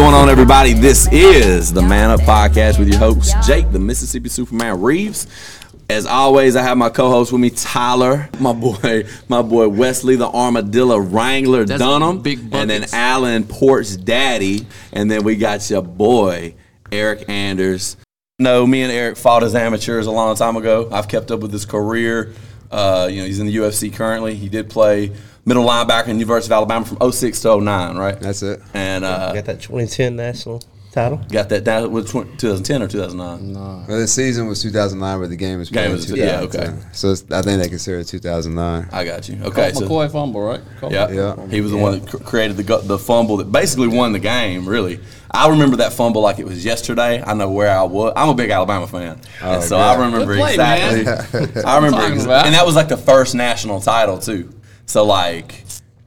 What's going on, everybody? This is the Man Up Podcast with your host, Jake, the Mississippi Superman Reeves. As always, I have my co-host with me, Tyler, my boy, my boy Wesley, the Armadillo Wrangler That's Dunham, big and then. Alan Port's daddy, and then we got your boy Eryk Anders. No, me and Eryk fought as amateurs a long time ago. I've kept up with his career. Uh, you know, he's in the UFC currently. He did play middle linebacker in the University of Alabama from 06 to 09, right? That's it. And uh, Got that 2010 national title. got that down with 2010 or 2009. Well, the season was 2009, but the game was Game played was- yeah, okay. So it's, I think they consider it 2009. I got you. Okay, so McCoy fumble, right? Colt yeah, Yeah. he was the one that cr- created the the fumble that basically won the game. Really, I remember that fumble like it was yesterday. I know where I was. I'm a big Alabama fan, and so I remember Good play, exactly. I remember, talking ex- and that was like the first national title too. So like,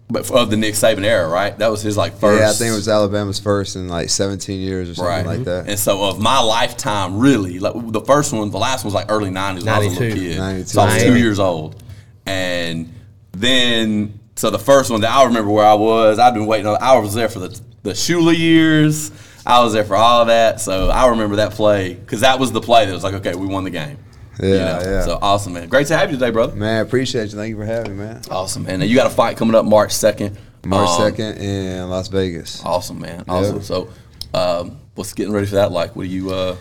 but of the Nick Saban era, right? That was his like first. Yeah, I think it was Alabama's first in like 17 years or something Right, like that. and so of my lifetime, really, like the first one, the last one was like early '90s when I was a little 92. kid. 92. So I was two years old, and then so the first one that I remember where I was, I've been waiting. on I was there for the the Shula years. I was there for all of that, so I remember that play because that was the play that was like, okay, we won the game. Yeah, yeah. So awesome, man. Great to have you today, brother. Man, appreciate you. Thank you for having me, man. Awesome, man. Now you got a fight coming up March second. March Um, 2nd in Las Vegas. Awesome, man. Awesome. Yeah. So, um, what's getting ready for that like? What are you? Uh,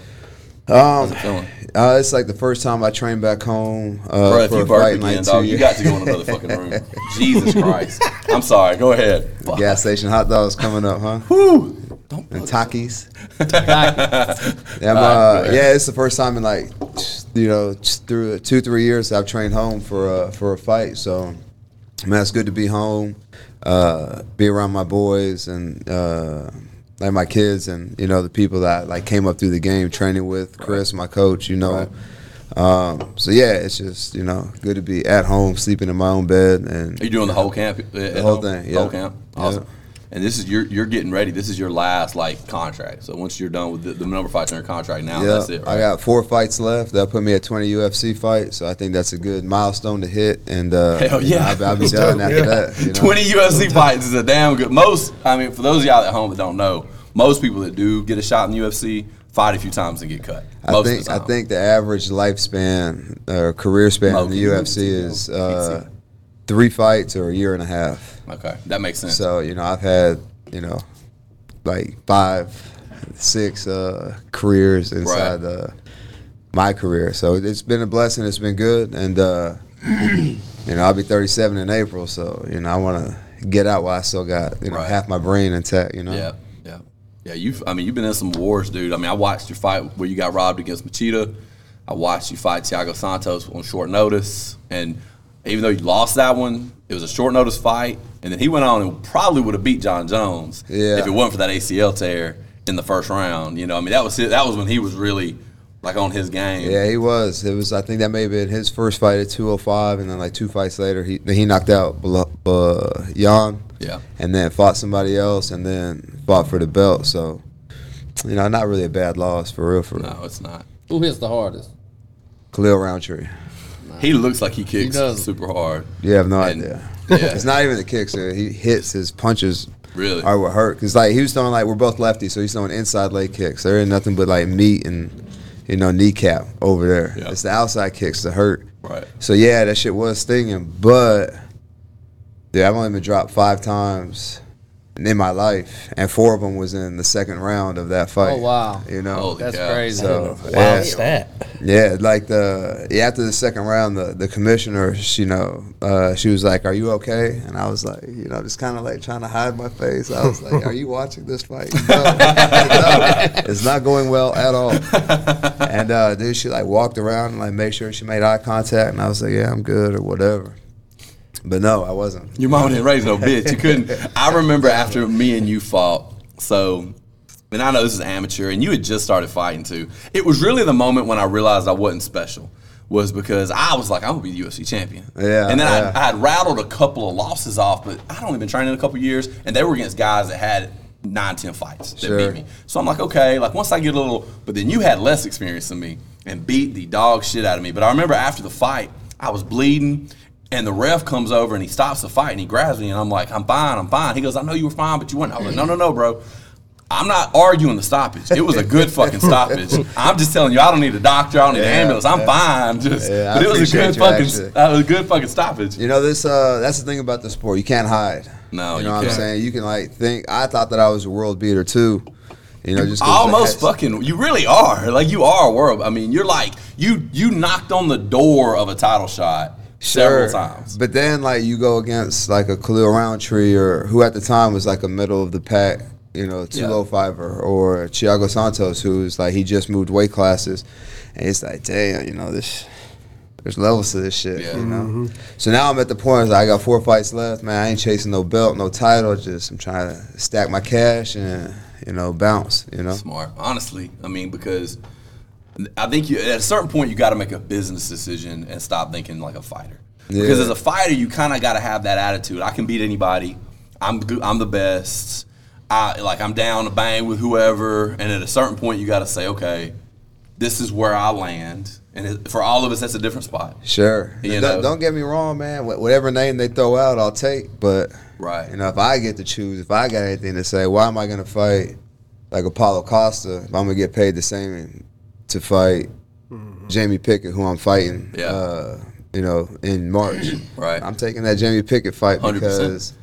Um, how's it feeling? uh, it's like the first time I trained back home uh, Bro, if for you fight in again, like dog, you got to go in another fucking room. Jesus Christ. I'm sorry. Go ahead. Fuck. Gas station hot dogs coming up, huh? Whew. Don't And. Takis. Yeah, uh, yeah, it's the first time in like, you know, through two three years I've trained home for uh, for a fight. So, man, it's good to be home, uh, be around my boys and uh, like my kids and you know the people that like came up through the game training with Chris, my coach. You know, um, so yeah, it's just you know good to be at home, sleeping in my own bed and Are you doing the whole camp? The whole thing, The whole yeah. camp. Yeah. Awesome. And this is you're you're getting ready. This is your last like contract. So once you're done with the, the number of fights in your contract now, Yeah, that's it. Right? I got four fights left. That put me at 20 UFC fights, so I think that's a good milestone to hit. And uh, Hell yeah. I'll, I'll be done after that. You know? 20 UFC fights is a damn good. Most, I mean, for those of y'all at home that don't know, most people that do get a shot in the UFC fight a few times and get cut. I think the I think the average lifespan or career span Oh, in the UFC move it is to the- uh, three fights or a year and a half. Okay, that makes sense. So you know, I've had you know like five, six uh, careers inside uh, my career. So it's been a blessing. It's been good, and uh, you know, I'll be 37 in April. So you know, I want to get out while I still got you know Right. half my brain intact. You know. Yeah, yeah, yeah. You've, I mean, you've been in some wars, dude. I mean, I watched your fight where you got robbed against Machida. I watched you fight Thiago Santos on short notice, and even though you lost that one, it was a short notice fight, and then he went on and probably would have beat Jon Jones Yeah. if it wasn't for that ACL tear in the first round. You know, I mean, that was his, that was when he was really like on his game. Yeah, he was. It was. I think that may have been his first fight at 205, and then like two fights later, he he knocked out Bla- uh, Jan, Yeah. and then fought somebody else, and then fought for the belt. So, you know, not really a bad loss for real. For real. No, it's not. Who hits the hardest? Khalil Rountree. He looks like he kicks does. super hard. You have no And- idea. yeah. it's not even the kicks. uh, He hits his punches. Really? Are what hurt because like he was throwing like we're both lefties, so he's throwing inside leg kicks. There ain't nothing but like meat and you know kneecap over there. Yeah. It's the outside kicks that hurt. Right. So yeah, that shit was stinging, but dude, I've only been dropped five times in my life, and four of them was in the second round of that fight. Oh, wow. You know, Holy That's cow. crazy. so Wow, yeah, what's that? yeah, like the yeah, after the second round, the the commissioner, she, you know, uh, she was like, "Are you okay?" And I was like, you know, just kind of like trying to hide my face. I was like, "Are you watching this fight?" No, no, it's not going well at all. And uh, dude, she like walked around and like made sure she made eye contact, and I was like, "Yeah, I'm good" or whatever. But no, I wasn't. Your mom didn't raise no bitch. You couldn't. I remember after me and you fought. So, and I know this is amateur, and you had just started fighting too. It was really the moment when I realized I wasn't special. Was because I was like, I'm gonna be the UFC champion. Yeah, And then yeah. I, I had rattled a couple of losses off, but I'd only been training a couple years, and they were against guys that had nine, ten fights that Sure. beat me. So I'm like, okay, like once I get a little, but then you had less experience than me and beat the dog shit out of me. But I remember after the fight, I was bleeding, and the ref comes over and he stops the fight and he grabs me, and I'm like, I'm fine, I'm fine. He goes, I know you were fine, but you weren't. I was like, no, no, no, bro. I'm not arguing the stoppage. It was a good fucking stoppage. I'm just telling you, I don't need a doctor. I don't need an ambulance. I'm yeah. fine. Just, Yeah, but it was a good fucking. actually. That was a good fucking stoppage. You know this. Uh, that's the thing about the sport. You can't hide. No, you you know what I'm saying. You can like think. I thought that I was a world beater too. You know, just Almost fucking. You really are. Like you are a world. I mean, you're like you. You knocked on the door of a title shot several Sure. times. But then like you go against like a Khalil Rountree or who at the time was like a middle of the pack, you know, two oh Yeah. low fiver or Thiago Santos who's like he just moved weight classes, and it's like damn, you know this. There's levels to this shit, Yeah. you know. So now I'm at the point where I got four fights left, man. I ain't chasing no belt, no title. Just I'm trying to stack my cash and you know bounce, you know. Smart, honestly. I mean, because I think you, at a certain point you got to make a business decision and stop thinking like a fighter. Because as a fighter, you kind of got to have that attitude. I can beat anybody. I'm good, I'm the best. I like I'm down to bang with whoever. And at a certain point, you got to say, okay, this is where I land. And it, for all of us, that's a different spot. Sure. You don't, don't get me wrong, man. Whatever name they throw out, I'll take. But Right. you know, if I get to choose, if I got anything to say, why am I going to fight like a Paulo Costa if I'm going to get paid the same to fight Jamie Pickett, who I'm fighting? Yeah. Uh, you know, in March. Right. I'm taking that Jamie Pickett fight 100%. because.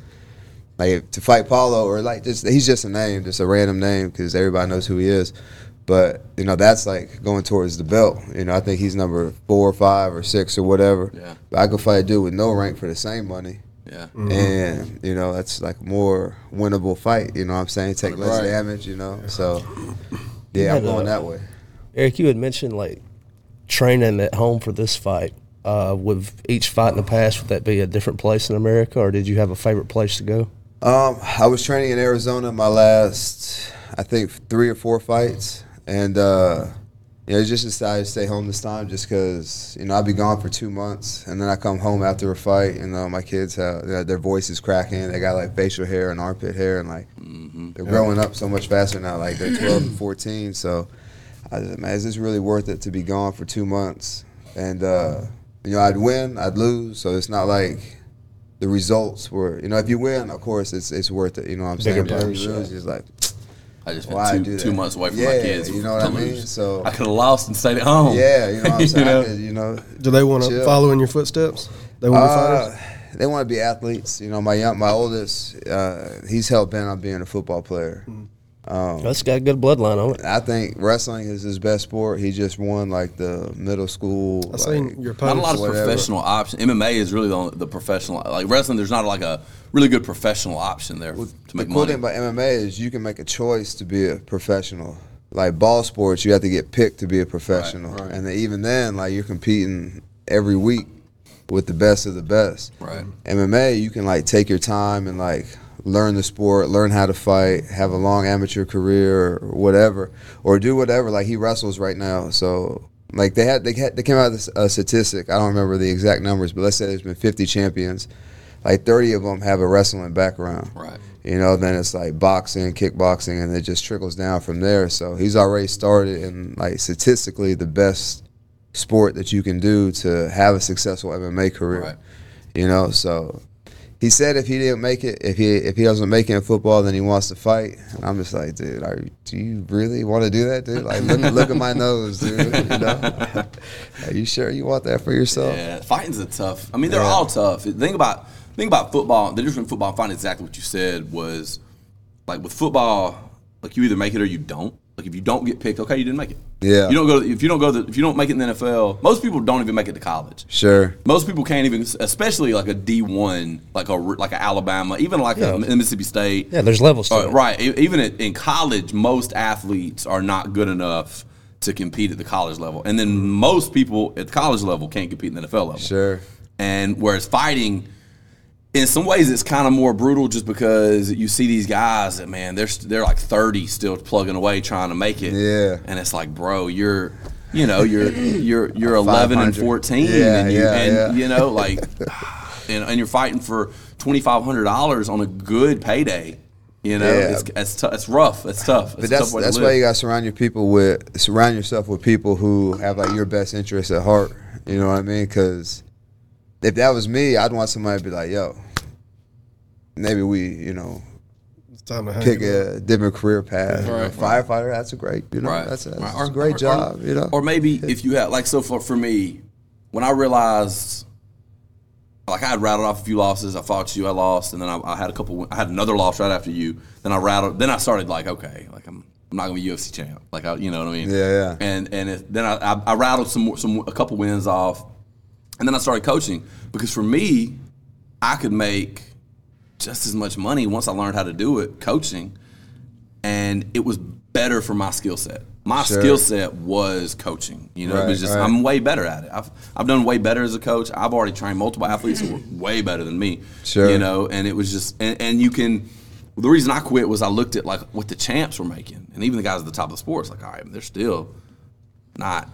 Like to fight Paulo, or like just he's just a name, just a random name, because everybody knows who he is. But you know that's like going towards the belt. You know I think he's number four or five or six or whatever. Yeah. But I could fight a dude with no rank for the same money, Yeah. and you know that's like more winnable fight. You know what I'm saying? Take less Right. damage. You know, so yeah, I'm going uh, that way. Eryk, you had mentioned like training at home for this fight. Uh, with each fight in the past, would that be a different place in America, or did you have a favorite place to go? Um, I was training in Arizona my last, I think, three or four fights, and uh, you know, just decided to stay home this time just because you know I'd be gone for two months, and then I come home after a fight, and uh, my kids have their, their voices cracking, they got like facial hair and armpit hair, and like they're growing up so much faster now, like they're 12 and 14, so I was like, man, is this really worth it to be gone for two months? And uh, you know, I'd win, I'd lose, so it's not like the results were, you know, if you win, of course, it's it's worth it. You know what I'm saying? Bigger But if purse, you lose, it's like, I just Why been do two, that? two months away from Yeah, my kids. you know what I mean? lose. So- I could have lost and stayed at home. yeah, you know what I'm saying? know? I could, you know, Do they want to follow in your footsteps? They want to be uh, fighters. they want to be athletes. You know, my young, my oldest, uh, he's hell bent on being a football player. Um, That's got a good bloodline on it. I think wrestling is his best sport. He just won like the middle school. I like, seen your Not a lot of whatever. professional options. MMA is really the, only, the professional. Like wrestling, there's not like a really good professional option there to the make cool money. thing about MMA is you can make a choice to be a professional. Like ball sports, you have to get picked to be a professional, right. and then even then, like you're competing every week with the best of the best. Right. MMA, you can like take your time and like learn the sport, learn how to fight, have a long amateur career or whatever, or do whatever. Like he wrestles right now, so like they had they had, they came out with a statistic. I don't remember the exact numbers, but let's say there's been 50 champions. Like 30 of them have a wrestling background. Right. You know, then it's like boxing, kickboxing, and it just trickles down from there. So he's already started in like statistically the best sport that you can do to have a successful MMA career. Right. You know, so he said if he didn't make it, if he if he doesn't make it in football, then he wants to fight. And I'm just like, dude, are, do you really want to do that, dude? Like, look, look at my nose, dude. You know, are you sure you want that for yourself? Yeah, fighting's a tough. I mean, they're Yeah. all tough. Think about think about football. The difference between football fighting, exactly what you said was like with football, like you either make it or you don't. Like if you don't get picked, okay, you didn't make it. Yeah. You don't go. to, If you don't go. To, if you don't make it in the NFL, most people don't even make it to college. Sure. Most people can't even, especially like a D one, like a like a Alabama, even like Yeah. a Mississippi State. Yeah, there's levels to Uh, it. right. Even at, in college, most athletes are not good enough to compete at the college level, and then most people at the college level can't compete in the NFL level. Sure. And whereas fighting, in some ways, it's kind of more brutal, just because you see these guys that man, they're they're like thirty, still plugging away trying to make it. Yeah. And it's like, bro, you're. You know, you're you're you're eleven and fourteen, Yeah, and you yeah, and yeah. you know like, and, and you're fighting for twenty five hundred dollars on a good payday. You know, Yeah. it's it's, tou- it's rough. It's tough. It's But that's tough that's why you got to surround your people with surround yourself with people who have like your best interests at heart. You know what I mean? Because if that was me, I'd want somebody to be like, "Yo, maybe we, you know, it's time to hang pick it up. a different career path. You know, Right. firefighter, that's a great, you know, Right. that's a, Right. that's Or- a great or- job. or- you know, Or maybe if you had like so for for me, when I realized like I had rattled off a few losses, I fought you, I lost, and then I, I had a couple. I had another loss right after you. Then I rattled. Then I started like, okay, like I'm I'm not gonna be UFC champ. Like I, you know what I mean? Yeah, yeah. And and it, then I, I I rattled some more, some a couple wins off, and then I started coaching because for me, I could make just as much money once I learned how to do it coaching, and it was better for my skill set. My Sure. skill set was coaching. You know, it was just right. I'm way better at it. I've I've done way better as a coach. I've already trained multiple athletes who were way better than me. Sure. You know, and it was just and, and you can. The reason I quit was I looked at like what the champs were making, and even the guys at the top of the sports, like all right, they're still not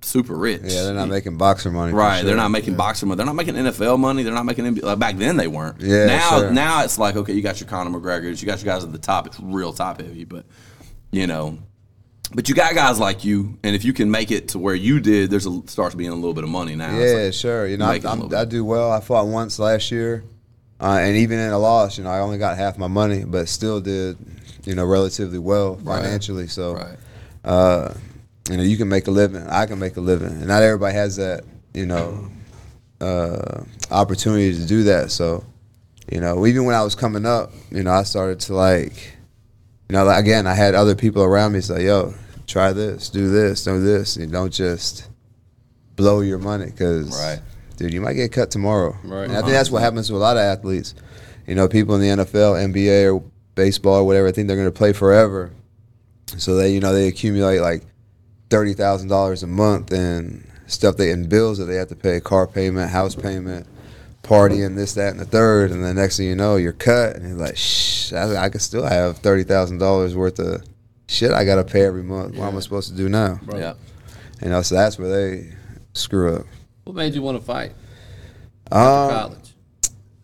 super rich. yeah, they're not making boxer money. Right, sure. they're not making boxer money. They're not making NFL money. They're not making NBA. Like back then they weren't. Yeah, Now, sure. now it's like okay, you got your Conor McGregor's, you got your guys at the top. It's real top heavy, but you know, but you got guys like you, and if you can make it to where you did, there's a starts being a little bit of money now. Yeah, like, sure. You know, I, making a I'm, I do well. I fought once last year, uh, and even in a loss, you know, I only got half my money, but still did, you know, relatively well financially. So, Right. uh, you know, you can make a living. I can make a living, and not everybody has that, you know, uh, opportunity to do that. So, you know, even when I was coming up, you know, I started to like, you know, like, again, I had other people around me say, "Yo, try this, do this, do this," and don't just blow your money because, Right. dude, you might get cut tomorrow. Right. And I think that's what happens to a lot of athletes. You know, people in the NFL, NBA, or baseball, or whatever, I think they're going to play forever. So they, you know, they accumulate like thirty thousand dollars a month and stuff they and bills that they have to pay, car payment, house payment, partying, this, that, and the third. And the next thing you know, you're cut, and you're like, shh, I, I could still have thirty thousand dollars worth of shit I got to pay every month. What am I supposed to do now? Yeah. You know, so that's where they screw up. What made you want to fight Um, college?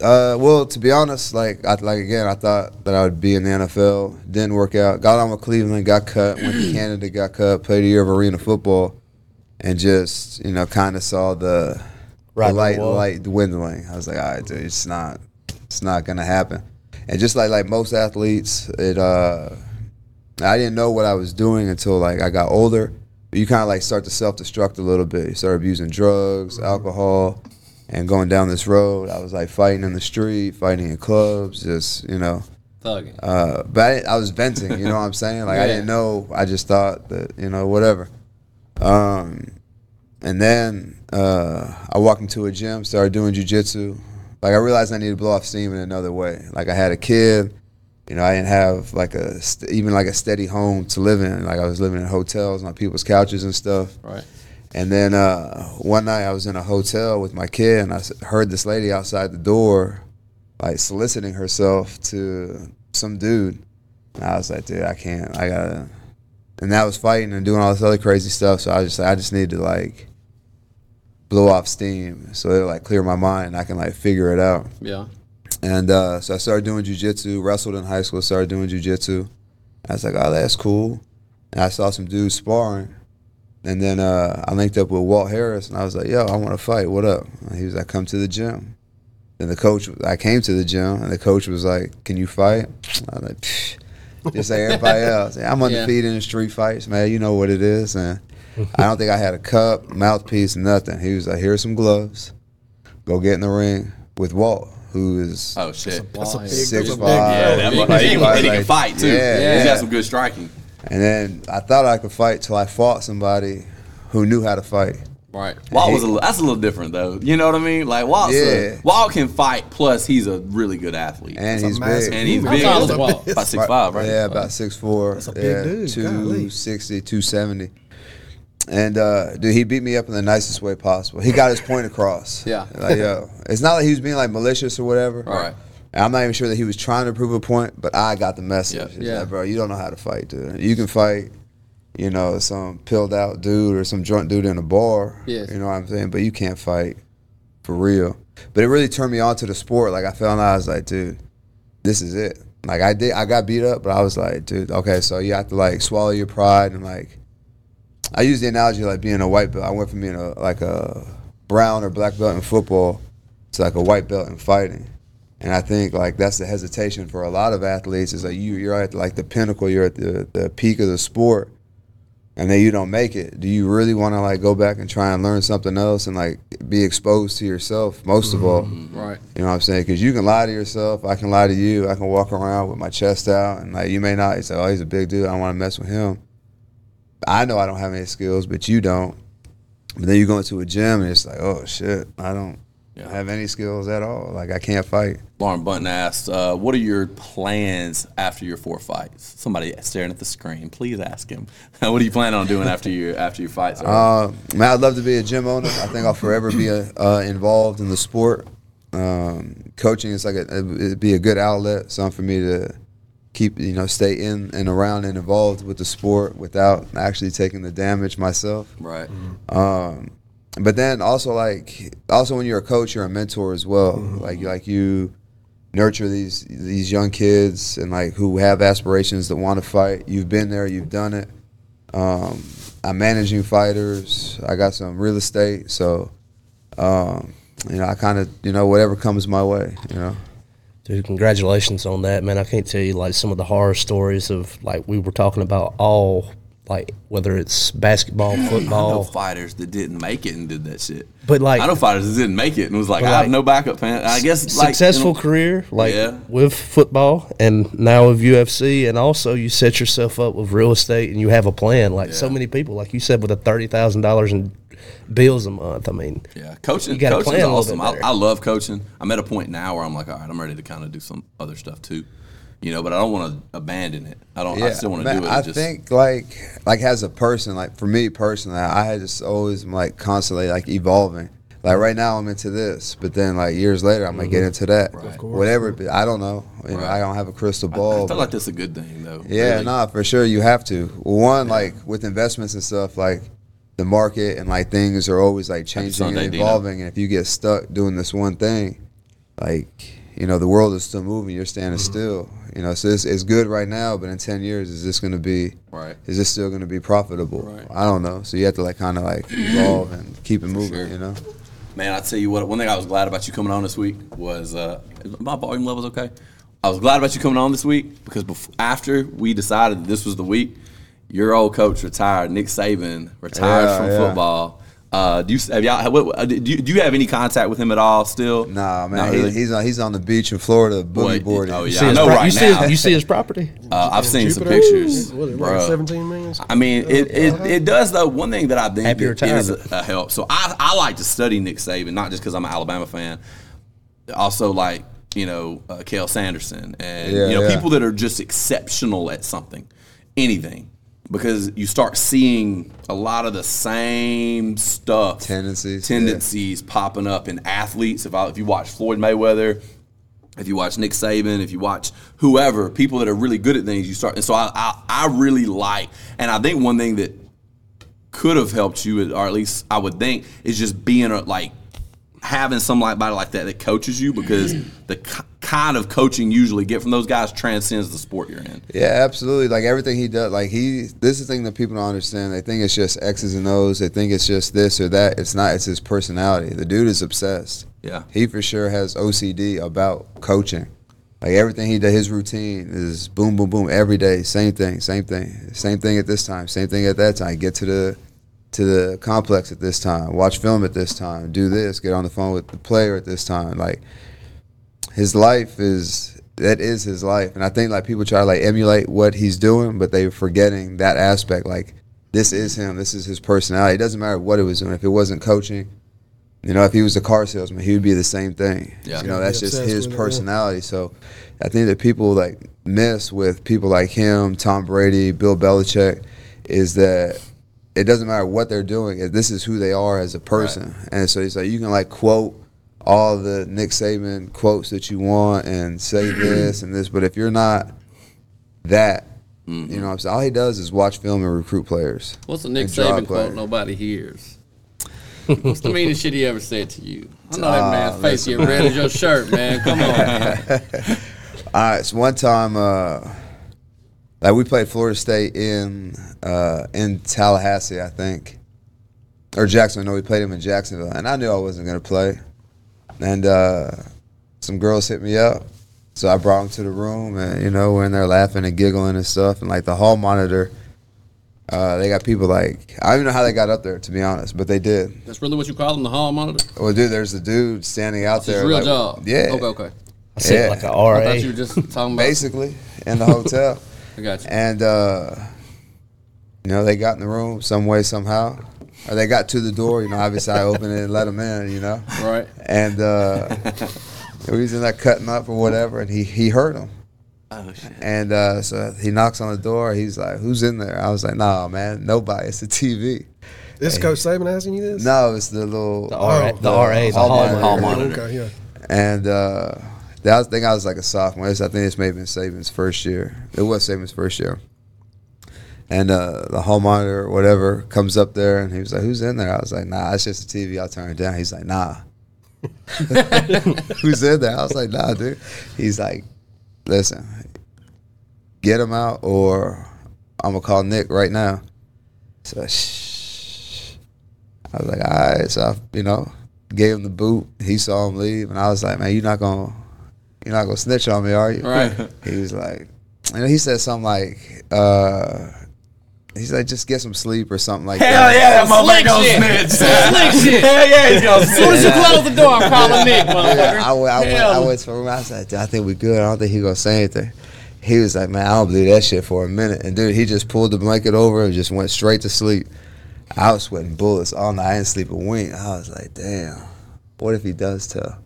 Uh, well, to be honest, like I like again, I thought that I would be in the NFL. Didn't work out. Got on with Cleveland, got cut. Went to Canada, got cut. Played a year of arena football, and just you know, kind of saw the, Right the on the light, light dwindling. I was like, all right, dude, it's not, it's not gonna happen. And just like like most athletes, it uh, I didn't know what I was doing until like I got older. But you kind of like start to self destruct a little bit. You start abusing drugs, alcohol, and going down this road. I was like fighting in the street, fighting in clubs, just you know. Thugging. Uh, but I, I was venting, you know what I'm saying? Like I didn't know. I just thought that you know whatever. Um, and then uh, I walked into a gym, started doing jujitsu. Like I realized I needed to blow off steam in another way. Like I had a kid, you know, I didn't have like a st- even like a steady home to live in. Like I was living in hotels on people's couches and stuff. right. And then uh, one night I was in a hotel with my kid, and I heard this lady outside the door, like soliciting herself to some dude. And I was like, dude, I can't. I gotta. And that was fighting and doing all this other crazy stuff. So I just, I just need to like blow off steam, so it'll like clear my mind, and I can like figure it out. Yeah. And uh, so I started doing jujitsu. Wrestled in high school. Started doing jujitsu. I was like, oh, that's cool. And I saw some dudes sparring. And then uh, I linked up with Walt Harris, and I was like, yo, I want to fight. What up? And he was like, come to the gym. And the coach, I came to the gym, and the coach was like, can you fight? I was like, Psh, just like everybody else. I'm undefeated in street fights, man. You know what it is. And I don't think I had a cup, mouthpiece, nothing. He was like, here's some gloves. Go get in the ring with Walt, who is Oh shit. That's a Wow, big- six that's a five. big Yeah, that Big much. He, Like- he can fight too. Yeah, He's yeah. got some good striking. And then I thought I could fight till I fought somebody who knew how to fight. Right. Walt was a, li- that's a little different though. You know what I mean? Like Walt's a, Yeah. Walt can fight. Plus, he's a really good athlete. And a he's massive big. And he's How big. tall is Walt? About six five, right? Yeah, about six four. That's a big yeah, dude, golly. 260, 270. And uh, dude, he beat me up in the nicest way possible. He got his point across. Yeah. Like, yo, it's not like he was being like malicious or whatever. Right. And I'm not even sure that he was trying to prove a point, but I got the message. Yeah. Yeah. like, bro, you don't know how to fight, dude. You can fight, you know, some pilled out dude or some drunk dude in a bar. Yes. You know what I'm saying? But you can't fight for real. But it really turned me on to the sport. Like I found out I was like, dude, this is it. Like I did I got beat up, but I was like, dude, okay, so you have to like swallow your pride and like I use the analogy of, like being a white belt. I went from being a like a brown or black belt in football to like a white belt in fighting. And I think like that's the hesitation for a lot of athletes is like you you're at like the pinnacle, you're at the the peak of the sport, and then you don't make it. Do you really want to like go back and try and learn something else and like be exposed to yourself most of all? Mm-hmm. Right. You know what I'm saying? Because you can lie to yourself. I can lie to you. I can walk around with my chest out, and like you may not. You say, "Oh, he's a big dude. I don't want to mess with him." I know I don't have any skills, but you don't. But then you go into a gym and it's like, "Oh shit, I don't Yeah. have any skills at all. Like I can't fight." Lauren Bunton asked, uh, "What are your plans after your four fights?" Somebody staring at the screen. Please ask him. what are you planning on doing after your after your fights? Uh, man, I'd love to be a gym owner. I think I'll forever be a, uh, involved in the sport. Um, coaching is like a, it'd be a good outlet, something for me to keep, you know, stay in and around and involved with the sport without actually taking the damage myself. right. Um, but then also like also when you're a coach, you're a mentor as well. Like like you nurture these these young kids and like who have aspirations that want to fight. You've been there, you've done it. Um, I'm managing fighters. I got some real estate, so um, you know I kind of you know whatever comes my way. You know. Dude, congratulations on that, man. I can't tell you like some of the horror stories of like we were talking about all like whether it's basketball, I know football, fighters that didn't make it and did that shit. but like I know fighters that didn't make it and was like, I have no backup plan. I guess like, successful you know, career like Yeah. with football and now with UFC and also you set yourself up with real estate and you have a plan like so many people like you said with a thirty thousand dollars in bills a month. I mean, Yeah, coaching. Coaching's plan a little awesome. I. I love coaching. I'm at a point now where I'm like, all right, I'm ready to kind of do some other stuff too, you know. But I don't want to abandon it. I don't. I still want to do it. I just, think like like as a person, like for me personally, I just always am, like constantly like evolving. Like right now, I'm into this, but then like years later, I'm gonna get mm-hmm. into that. Right. Of Whatever. it be. I don't know. You know, I don't have a crystal ball. I feel but- like that's a good thing though. yeah, really. nah, for sure you have to. One, like with investments and stuff, like the market and like things are always like changing Sunday, and Dino. evolving. And if you get stuck doing this one thing, like you know the world is still moving, you're standing Mm-hmm. still. You know, so it's, it's good right now, but in ten years, is this going to be? Right. Is this still going to be profitable? Right. I don't know. So you have to like kind of like evolve and keep it moving. sure. You know. Man, I tell you what. One thing I was glad about you coming on this week was uh, my volume levels okay. I was glad about you coming on this week because bef- after we decided this was the week, your old coach retired. Nick Saban retired Yeah, from yeah. football. Uh, do you have y'all? What, uh, do, you, do you have any contact with him at all still? Nah, man, Not he- really? he's on he's on the beach in Florida, Boy, boogie boarding. oh, you yeah, see I know pro- right you see now. His, you see his property. Uh, I've seen some Jupiter? pictures, What, like 17 million? I mean, it, it, it does though. One thing that I think Happy that is retirement. a help. So I, I like to study Nick Saban, not just because I'm an Alabama fan. Also, like you know, uh, Cael Sanderson, and Yeah, you know, yeah. people that are just exceptional at something, anything, because you start seeing a lot of the same stuff, Tendencies, yeah. tendencies popping up in athletes. If I, if you watch Floyd Mayweather, if you watch Nick Saban, if you watch whoever, people that are really good at things, you start. And so I, I, I really like, and I think one thing that could have helped you, or at least I would think, is just being a, like having somebody like body like that that coaches you because the kind of coaching usually get from those guys transcends the sport you're in. Yeah, absolutely. Like everything he does, like he. This is the thing that people don't understand. They think it's just X's and O's. They think it's just this or that. It's not. It's his personality. The dude is obsessed. Yeah. He for sure has OCD about coaching. Like everything he does, his routine is boom, boom, boom every day. Same thing, same thing, same thing at this time, same thing at that time. Get to the to the complex at this time. Watch film at this time. Do this. Get on the phone with the player at this time. Like his life is that is his life, and I think like people try to like emulate what he's doing, but they're forgetting that aspect. Like this is him. This is his personality. It doesn't matter what it was doing. If it wasn't coaching, you know, if he was a car salesman, he would be the same thing. Yeah. You know, that's just his with it, yeah. personality. So I think that people like miss with people like him, Tom Brady, Bill Belichick, is that it doesn't matter what they're doing. This is who they are as a person. And so it's like you can like quote all the Nick Saban quotes that you want and say this and this, but if you're not that, Mm-hmm. you know what I'm saying? All he does is watch film and recruit players. What's the Nick Saban players. quote nobody hears? What's the meanest shit he ever said to you? I know that Ah, man's face get red as your shirt, man. Come on, man. All right, so one time, uh, like we played Florida State in uh, in Tallahassee, I think, or Jacksonville. No, we played him in Jacksonville, and I knew I wasn't gonna play. And uh, some girls hit me up. So I brought them to the room, and you know we're in there laughing and giggling and stuff. And like the hall monitor, uh, they got people like I don't even know how they got up there to be honest, but they did. That's really what you call them, the hall monitor. Well, dude, there's a dude standing out That's his there. real like- job. Yeah, Okay, okay. I said Yeah. like a I thought you were just talking about. basically in the hotel. I got you. And uh, you know, they got in the room some way, somehow. Or they got to the door, you know, obviously I opened it and let them in, you know. Right. And uh, we was in there cutting up or whatever, and he, he heard him. Oh shit. And uh, so he knocks on the door. He's like, "Who's in there?" I was like, "Nah, man, nobody. It's the TV." This Coach Saban asking you this? No, it's the little The RA, the, Oh, RA, the hall hall monitor. Hall monitor. monitor. Okay, yeah. And uh, that was, I think I was like a sophomore. This- I think this may have been Saban's first year. It was Saban's first year. And uh, the hall monitor or whatever comes up there and he was like, Who's in there? I was like, Nah, it's just a TV. I'll turn it down. He's like, Nah. Who's in there? I was like, Nah, dude. He's like, Listen, get him out or I'm to call Nick right now. So, shh. I was like, All right. So, I, you know, gave him the boot. He saw him leave, and I was like, "Man, you're not gonna, you're not gonna snitch on me, are you?" Right. He was like, and he said something like, uh, "He's like, just get some sleep or something like Hell that." yeah, that Slick motherfucker gonna shit. snitch. Slick shit. Hell yeah, he's gonna As soon as you close the door, I'm calling Nick, motherfucker. Yeah, I went, I went, I Hell. went to him. I said, "Dude, I think we good. I don't think he gonna say anything. He was like, man, I don't believe that shit for a minute. And dude, he just pulled the blanket over and just went straight to sleep. I was sweating bullets all night. I didn't sleep a wink. I was like, damn, what if he does tell?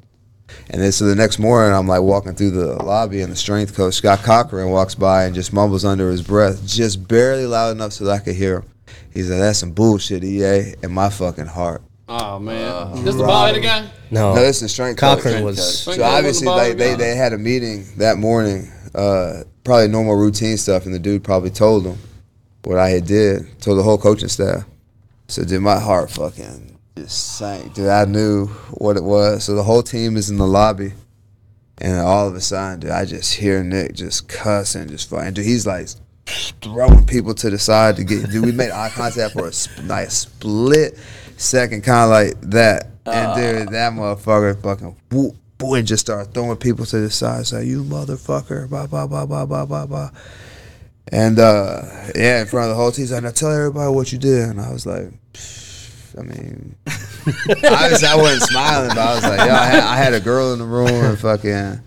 And then so the next morning, I'm like walking through the lobby, and the strength coach Scott Cochran walks by and just mumbles under his breath, just barely loud enough so that I could hear him. He's like, "That's some bullshit, EA," in my fucking heart. Oh man, this the ball headed guy. No, No, this is the strength coach. Cochran was. So Strength coach obviously was the they, they, they had a meeting that morning, uh, probably normal routine stuff, and the dude probably told them what I had did, told the whole coaching staff. So dude, my heart fucking just sank. Dude, I knew what it was. So the whole team is in the lobby, and all of a sudden, dude, I just hear Nick just cussing, just fucking. Dude, he's like throwing people to the side to get. Dude, we made eye contact for a sp- like split second, kind of like that, and dude, that motherfucker fucking whoop. Boy, and just started throwing people to the side. Say, you motherfucker, blah, blah, blah, blah, blah, blah, blah. And uh, yeah, in front of the whole team, he's like, now tell everybody what you did. And I was like, "Psh, I mean, obviously I wasn't smiling, but I was like, yo, I had, I had a girl in the room and fucking,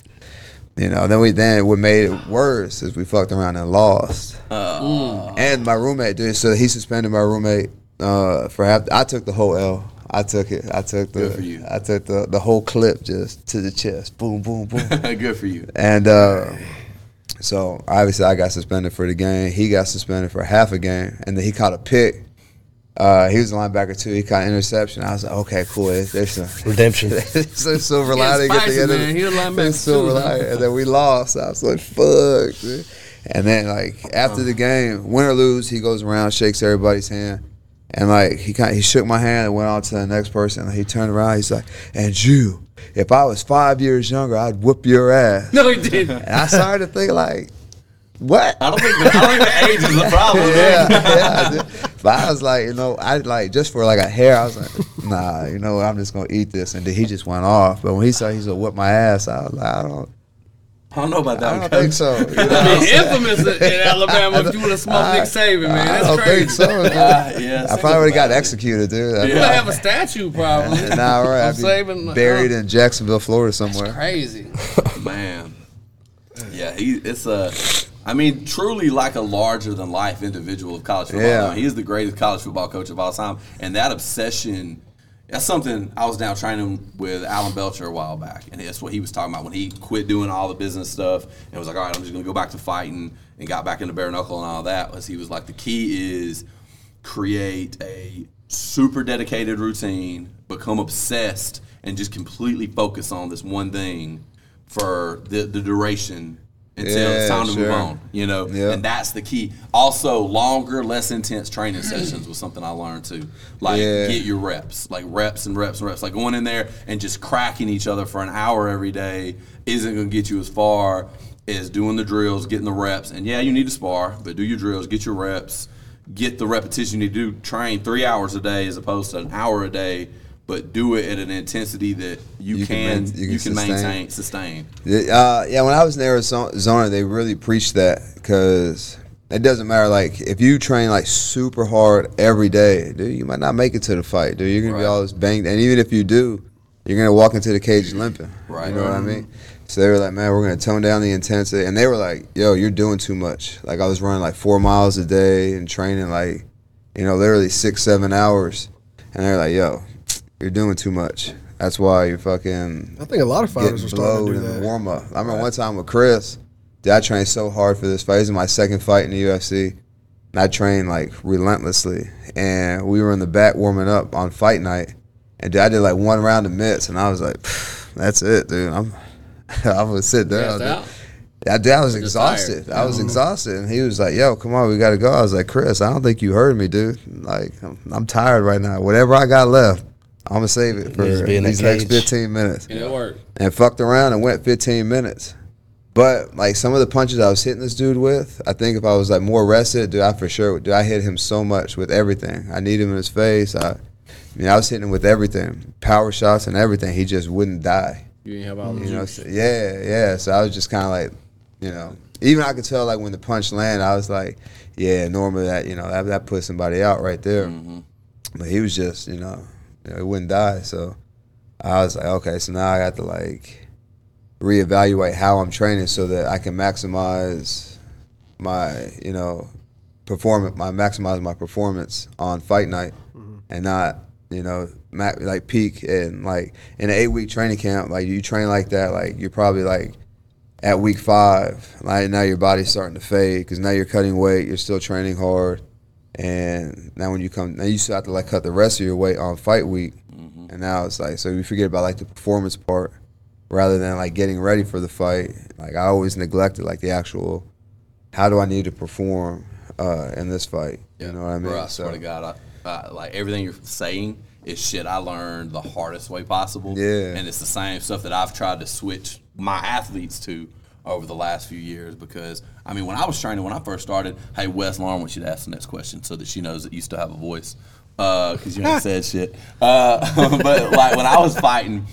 you know. Then we then what made it worse is we fucked around and lost. And my roommate, dude, so he suspended my roommate uh, for half. I took the whole L. I took it. I took the. Good for you. I took the the whole clip just to the chest. Boom, boom, boom. Good for you. And uh, so obviously I got suspended for the game. He got suspended for half a game, and then he caught a pick. Uh, he was a linebacker too. He caught an interception. I was like, okay, cool. There's, there's some, Redemption. there's some silver lining at the end of man. it. He a linebacker There's silver too, lining. And then we lost. I was like, fuck. dude. And then like after the game, win or lose, he goes around, shakes everybody's hand. And like he kind he shook my hand and went on to the next person. And he turned around. He's like, "And you, if I was five years younger, I'd whoop your ass." No, he didn't. And I started to think like, what? I don't think the, I don't think the age is the problem. yeah, man. yeah. Dude. But I was like, you know, I like just for like a hair, I was like, nah, you know, what, I'm just gonna eat this. And then he just went off. But when he said he's gonna whip my ass, I was like, I don't, I don't know about that. I don't think so. You know what I mean, infamous in in Alabama if you would have smoked Nick Saban, man. I don't crazy. think so. dude. Uh, yeah, I probably would have got executed, dude. You I'd would have a statue probably. Nah, right. of I'd be Saban, buried uh, in Jacksonville, Florida, somewhere. Crazy. Man, yeah, he it's a. I mean, truly like a larger than life individual of college football. Yeah. I mean, he's the greatest college football coach of all time, and that obsession. That's something I was down training with Alan Belcher a while back, and that's what he was talking about when he quit doing all the business stuff and was like, "All right, I'm just going to go back to fighting," and got back into bare knuckle and all that. Was he was like, the key is create a super dedicated routine, become obsessed, and just completely focus on this one thing for the, the duration until it's time to move on. You know, Yeah. and that's the key. Also, longer, less intense training sessions was something I learned too. Like Yeah. get your reps, like reps and reps and reps. Like going in there and just cracking each other for an hour every day isn't going to get you as far as doing the drills, getting the reps. And yeah, you need to spar, but do your drills, get your reps, get the repetition you need to do. Train three hours a day as opposed to an hour a day but do it at an intensity that you, You can can, you you can can, sustain. maintain sustain. Yeah, Uh, yeah, when I was in Arizona, they really preached that because it doesn't matter. Like, if you train like super hard every day, dude, you might not make it to the fight, dude. You're gonna be Right. all this banged, and even if you do, you're gonna walk into the cage limping. Right. You know what I mean? So they were like, man, we're gonna tone down the intensity, and they were like, yo, you're doing too much. Like, I was running like four miles a day and training like, you know, literally six, seven hours, and they're like, yo, you're doing too much. That's why you're fucking I think a lot of fighters are starting to do in the that. warm up. I remember one time with Chris, dude, I trained so hard for this fight. This is my second fight in the UFC. And I trained like relentlessly. And we were in the back warming up on fight night. And dude, I did like one round of mitts and I was like, that's it, dude. I'm I would sit down. Gassed dude. dude, I was Just exhausted. tired. I was exhausted, and he was like, "Yo, come on, we got to go." I was like, "Chris, I don't think you heard me, dude. Like, I'm, I'm tired right now. Whatever I got left, I'm gonna save it for Needs to be in these next 15 minutes." And it worked. and fucked around and went 15 minutes. But like some of the punches I was hitting this dude with, I think if I was like more rested, dude, I for sure, dude, I hit him so much with everything. I need him in his face. I, I mean, I was hitting him with everything, power shots and everything. He just wouldn't die. You didn't have all the You know, so, yeah, yeah. So I was just kind of like, you know, even I could tell like when the punch landed, I was like, yeah, normally that you know that that put somebody out right there. Mm-hmm. But he was just, you know, you know, he wouldn't die. So I was like, okay, so now I got to like reevaluate how I'm training so that I can maximize my, you know, performance, my maximize my performance on fight night, mm-hmm. and not, you know, ma- like peak and like in an eight week training camp, like you train like that, like you're probably like at week five, like now your body's starting to fade because now you're cutting weight, you're still training hard, and now when you come, now you still have to like cut the rest of your weight on fight week, and now it's like so you forget about like the performance part rather than like getting ready for the fight. Like I always neglected like the actual how do I need to perform uh, in this fight. You know what I mean? Bro, I swear to God, I, I, like everything you're saying is shit I learned the hardest way possible. Yeah. And it's the same stuff that I've tried to switch my athletes to over the last few years because, I mean, when I was training, when I first started, hey, Wes Lauren wants you to ask the next question so that she knows that you still have a voice because you ain't said shit. Uh, but like when I was fighting,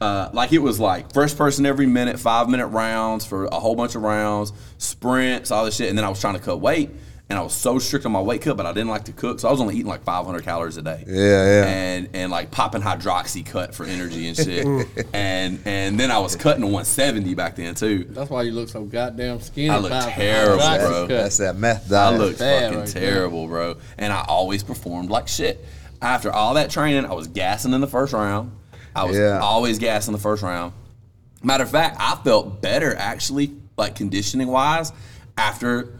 uh, like it was like first person every minute, five minute rounds for a whole bunch of rounds, sprints, all this shit. And then I was trying to cut weight, and I was so strict on my weight cut, but I didn't like to cook, so I was only eating like 500 calories a day. Yeah, yeah. And and like popping Hydroxycut for energy and shit. and and then I was cutting to 170 back then too. That's why you look so goddamn skinny. I look terrible, bro. cut. That's that meth I diet. looked bad fucking right there. terrible, bro. And I always performed like shit. After all that training, I was gassing in the first round. I was Yeah. always gassing the first round. Matter of fact, I felt better actually, like conditioning wise, after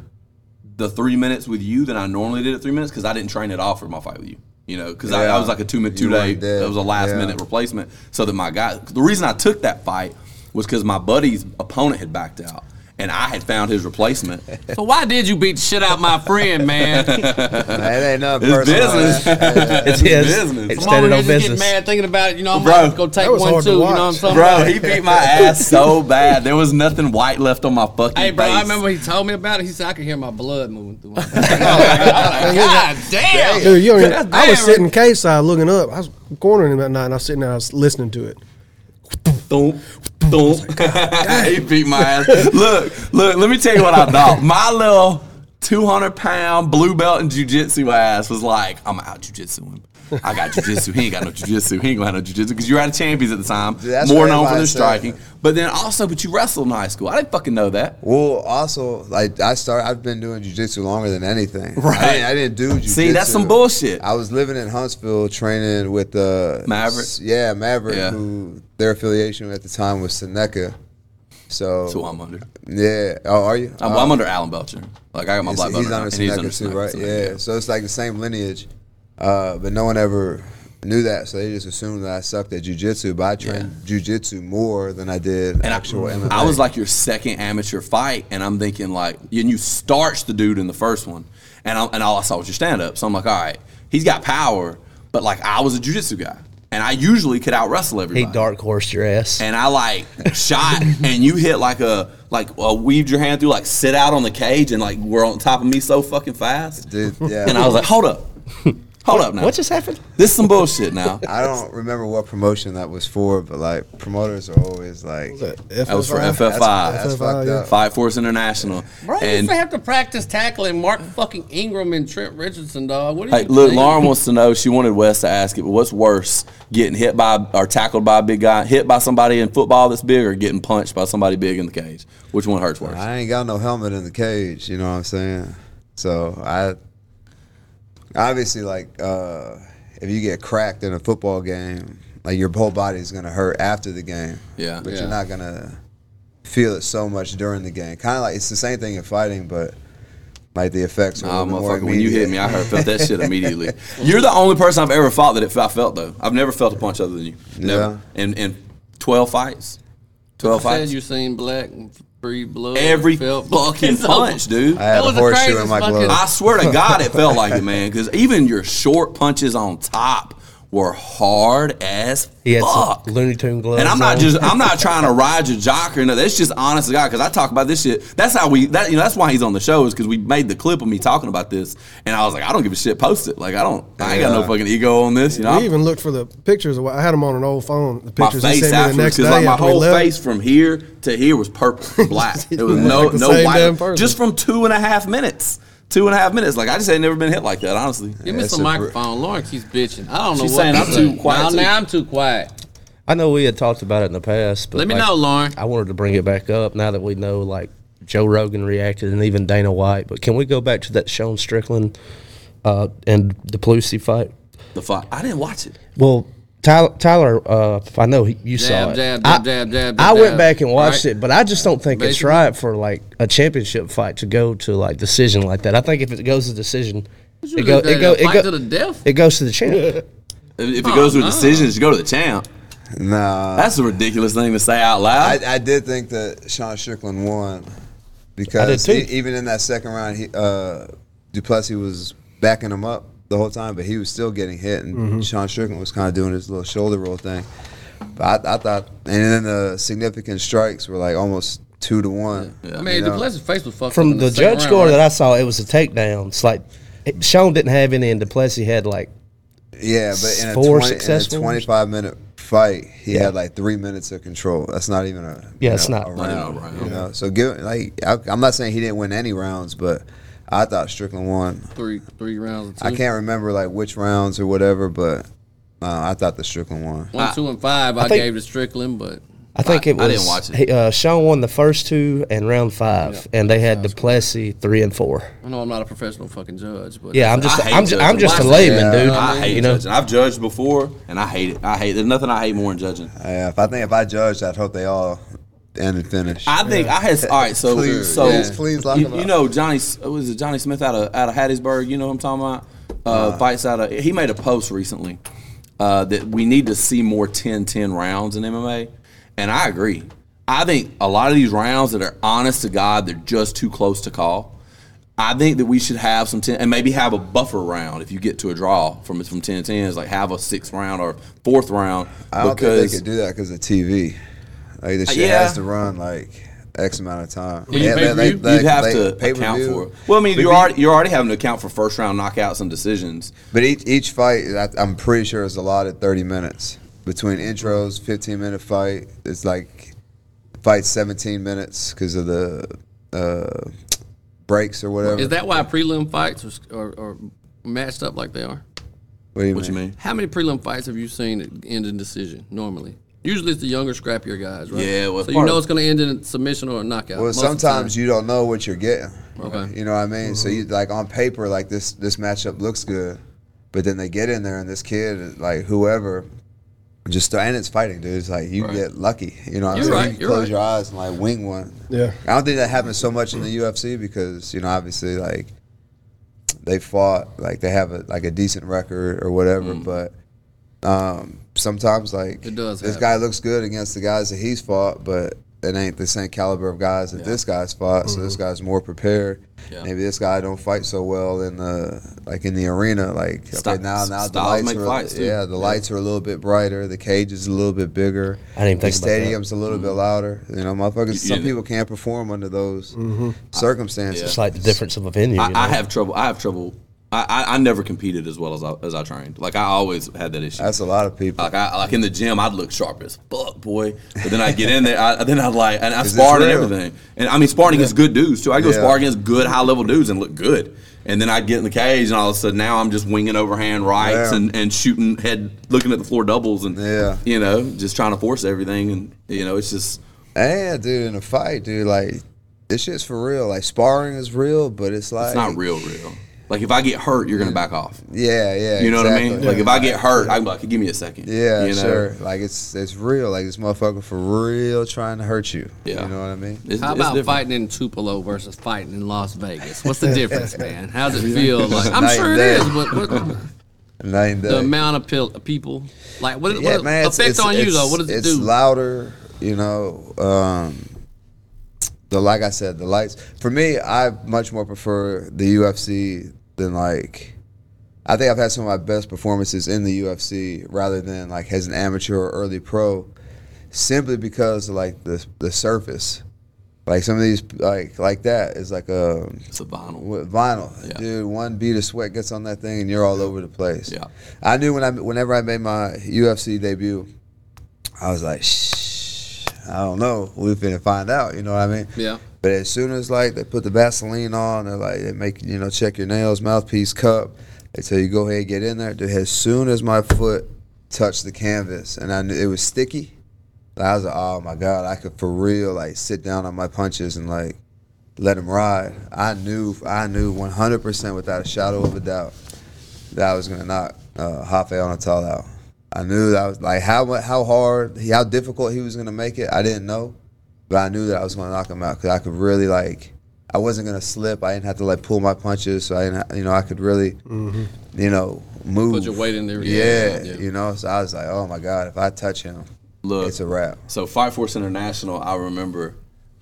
the three minutes with you than I normally did at three minutes because I didn't train at all for my fight with you. You know, because I, Yeah. I was like a two minute, two day. It was a last Yeah. minute replacement, so that my guy. The reason I took that fight was because my buddy's opponent had backed out, and I had found his replacement. So why did you beat the shit out my friend, man? Man, it ain't nothing It's personal. business. It's his. business. It's Come on, standing man, on just get mad thinking about it. You know, I'm Bro, about to go take one hard to too. You know what I'm watch. saying? Bro, he beat my ass so bad. There was nothing white left on my fucking Hey, bro, face. I remember he told me about it. He said I could hear my blood moving through. My oh God damn! Dude, you don't I was sitting cage side looking up. I was cornering him at night, and I was sitting there, I was listening to it. Thump, thump. he beat my ass. Look, look, let me tell you what I thought. My little 200 pound blue belt in jujitsu ass was like, I'm out jujitsu him. I got jujitsu. He ain't got no jujitsu. He ain't gonna have no jujitsu because you were out of champions at the time. Dude, More known for I the striking. But then also, but you wrestled in high school. I didn't fucking know that. Well, also, like I started, I've been doing jujitsu longer than anything. Right. I didn't, I didn't do jujitsu. See, that's some bullshit. I was living in Huntsville training with the Maverick? Yeah, Maverick. Yeah. Who their affiliation at the time was Seneca. So, So I'm under. yeah. Oh, are you? I'm, Oh. I'm under Alan Belcher. Like I got my black belt he's under Seneca too, right? Seneca, yeah. So it's like the same lineage, uh, but no one ever knew that. So they just assumed that I sucked at jujitsu. But I trained jujitsu more than I did And actual I, MMA. I was like your second amateur fight, and I'm thinking like, and you starched the dude in the first one, and I, and all I saw was your stand up. So I'm like, all right, he's got power, but like I was a jujitsu guy, and I usually could out wrestle He everybody. dark horse your ass. and I like shot, and you hit like a like uh, weaved your hand through, like sit out on the cage, and like were on top of me so fucking fast. Dude, yeah. And I was like, hold up. Hold up now. What just happened? This is some bullshit now. I don't remember what promotion that was for, but like promoters are always like, That That was for FFI? FFI. that's FFI, fucked yeah. up. Fight Force International. Bro, you and used to have to practice tackling Mark fucking Ingram and Trent Richardson, dog. What do hey, you look, think? Lauren wants to know. She wanted Wes to ask it, but what's worse, getting hit by or tackled by a big guy, hit by somebody in football that's big, or getting punched by somebody big in the cage? Which one hurts worse? I ain't got no helmet in the cage. You know what I'm saying? So I obviously like uh, if you get cracked in a football game, like your whole body is gonna hurt after the game. Yeah. but Yeah. you're not gonna feel it so much during the game. Kind of like it's the same thing in fighting, but like the effects are a Nah, little more motherfucker, when you hit me, I heard felt that shit immediately. You're the only person I've ever fought that it, I felt though. I've never felt a punch other than you. Never. In in twelve fights, twelve said fights. you seen black and blood. Every felt- fucking So- punch, dude. I had That a horseshoe in my glove. I swear to God, it felt like it, man. Because even your short punches on top were hard as He had fuck. some Looney Tune gloves. And I'm not on. just I'm not trying to ride your jock or no. That's just honest to God because I talk about this shit. That's how we that you know that's why he's on the show is because we made the clip of me talking about this and I was like I don't give a shit. Post it. Like I don't I ain't got no fucking ego on this. You know We even looked for the pictures. Of I had them on an old phone. The my pictures he face sent me the next day like my after we whole left. face from here to here was purple, black. It was no like no white. Just from two and a half minutes. Two and a half minutes. Like I just ain't never been hit like that. Honestly. Give me some a br- microphone. Lauren keeps bitching. I don't know She's what saying I'm say. too quiet, Now, too. now I'm too quiet. I know we had talked about it in the past, but Let me like, know, Lauren. I wanted to bring it back up now that we know like Joe Rogan reacted and even Dana White. But can we go back to that Sean Strickland uh, and the Pelosi fight? The fight. I didn't watch it. Well, Tyler, Tyler uh, I know he, you saw Jab, it. jab, I, jab, jab, jab, I jab, went back and watched right? it, but I just don't think it's right for like a championship fight to go to like decision like that. I think if it goes to decision, it go, it go, it go, to the death. it goes to the champ. If, if it goes to a no. decision, just go to the champ. Nah, That's a ridiculous thing to say out loud. I, I did think that Sean Strickland won because too. e- even in that second round, he, uh, Duplessis was backing him up the whole time, but he was still getting hit, and Mm-hmm. Sean Strickland was kind of doing his little shoulder roll thing. But I, I thought, and then the significant strikes were like almost two to one. I mean, you know? Duplessis' face was fucked From in the, second judge round, score right? that I saw, it was a takedown. It's like it, Sean didn't have any, and Duplessis had like Yeah, but in a, Four 20, in a 25 minute fight, he had like three minutes of control. That's not even a Yeah, you it's know, not. a Not a round. round. You know, so give like I, I'm not saying he didn't win any rounds, but I thought Strickland won. three three rounds. Two. I can't remember like which rounds or whatever, but uh, I thought the Strickland won. One, two, and five. I, think- gave to Strickland, but I think I- it was. I didn't watch it. Uh, Sean won the first two and round five, and they had Duplessis three and four. I know I'm not a professional fucking judge. But Yeah, I'm just, I I'm, ju- I'm just a layman, that. dude. I hate you know, judging. I've judged before, and I hate it. I hate. There's nothing I hate more than judging. Yeah, if I think if I judged, I'd hope they all and finish. I think I had. All right, so Please, so please, please lock you, him you know Johnny was it Johnny Smith out of out of Hattiesburg? You know what I'm talking about? Uh, fights out of. He made a post recently uh, that we need to see more 10-10 rounds in MMA, and I agree. I think a lot of these rounds that are honest to God, they're just too close to call. I think that we should have some 10 and maybe have a buffer round if you get to a draw from from 10 10 is like have a sixth round or fourth round I don't because think they could do that because of TV. Like the shit yeah. has to run like X amount of time. Well, you they- pay-per-view? they- You'd have they- to pay-per-view. account for it. Well, I mean, you're already you're already having to account for first round knockouts and decisions. But each each fight, I, I'm pretty sure is allotted 30 minutes between intros. 15 minute fight. It's like fight 17 minutes because of the uh, breaks or whatever. is that why prelim fights are, are, are matched up like they are? what do you What you mean? How many prelim fights have you seen that end in decision normally? Usually it's the younger, scrappier guys, right? Yeah, well, so you know it's going to end in a submission or a knockout. Well, most of the sometimes you don't know what you're getting. Okay. You know what I mean? So you mm-hmm. like on paper, like this this matchup looks good, but then they get in there and this kid, like whoever, just and it's fighting, dude. It's like you Right. get lucky. You know what You're I'm saying? right, You you're close right. your eyes and like wing one. Yeah. I don't think that happens so much in the UFC because you know obviously like they fought like they have a like a decent record or whatever, mm. but um, sometimes like. It does this happen. guy looks good against the guys that he's fought, but it ain't the same caliber of guys that this guy's fought. So this guy's more prepared. Yeah. Maybe this guy don't fight so well in the like in the arena. Like Sti- okay, now now the lights make are fights, yeah the lights are a little bit brighter. The cage is a little bit bigger. I didn't the think about that. stadium's a little bit louder. You know, motherfuckers. You- some people can't perform under those Mm-hmm. circumstances. It's like the difference of a venue. I, you know? I have trouble. I have trouble I, I, never competed as well as I, as I trained. Like I always had that issue. That's a lot of people. like I like in the gym, I'd look sharp as fuck, boy. But then I get in there, I, then I'd like and I sparred and everything. And I mean, sparring against good dudes too. I go Yeah. spar against good high level dudes and look good. And then I'd get in the cage, and all of a sudden now I'm just winging overhand rights Yeah. and, and shooting head, looking at the floor doubles, and Yeah. you know, just trying to force everything. And you know, it's just And dude, in a fight, dude, like this shit's for real. Like sparring is real, but it's like it's not real, real. Like if I get hurt, you're gonna back off. Yeah, yeah. You know what I exactly. mean? Like if I get hurt, I'm like, give me a second. Yeah, you know? sure. Like it's it's real. Like this motherfucker for real trying to hurt you. Yeah. You know what I mean? It's, How it's about different. fighting in Tupelo versus fighting in Las Vegas? What's the difference, man? How does it feel? Like I'm Night sure and it day. is, but what, Night and the amount of pil- people, like what, yeah, what man. Effect it's, on you though? What does it do? it's louder. You know. Um, the like I said, the lights. For me, I much more prefer the UFC than like. I think I've had some of my best performances in the UFC rather than like as an amateur or early pro, simply because of like the the surface. Like some of these like like that is like a It's a vinyl. vinyl, Yeah. dude. One bead of sweat gets on that thing, and you're all over the place. Yeah. I knew when I whenever I made my UFC debut, I was like, shh, I don't know. We're gonna find out. You know what I mean? Yeah. But as soon as like they put the Vaseline on, they're like they make you know check your nails, mouthpiece, cup. They tell you go ahead and get in there. Dude, as soon as my foot touched the canvas and I knew it was sticky, I was like, oh my god, I could for real like sit down on my punches and like let him ride. I knew I knew 100% without a shadow of a doubt that I was gonna knock uh, Rafael Natal out. I knew that I was like how how hard, how difficult he was gonna make it. I didn't know, but I knew that I was gonna knock him out because I could really like. I wasn't gonna slip. I didn't have to like pull my punches, so I didn't. ha- You know, I could really, mm-hmm. you know, move. Put your weight in there. Yeah, Yeah, yeah. you know. So I was like, oh my god, if I touch him, Look, it's a wrap. So Fight Force International, I remember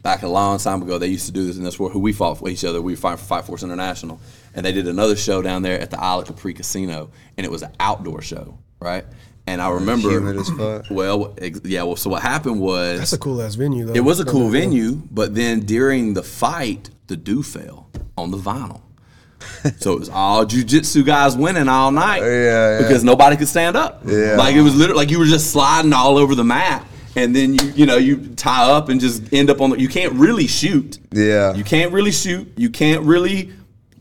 back a long time ago, they used to do this in this war. Who we fought for each other, we fight for Fight Force International, and they did another show down there at the Isle of Capri Casino, and it was an outdoor show, right? And I remember, Humid as fuck. well, ex- yeah. Well, so what happened was That's a cool ass venue though. it was a cool get me wrong. venue, but then during the fight, the dew fell on the vinyl. so it was all jujitsu guys winning all night. Yeah, yeah. Because nobody could stand up. Yeah. Like it was literally like you were just sliding all over the mat. And then you you know you tie up and just end up on the. You can't really shoot. Yeah. You can't really shoot. You can't really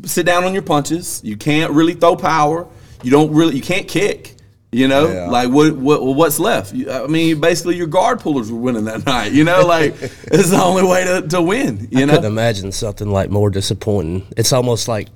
sit down on your punches. You can't really throw power. You don't really. You can't kick. You know, Yeah. like what what what's left? I mean, basically your guard pullers were winning that night. You know, like it's the only way to, to win. You I know, couldn't imagine something like more disappointing. It's almost like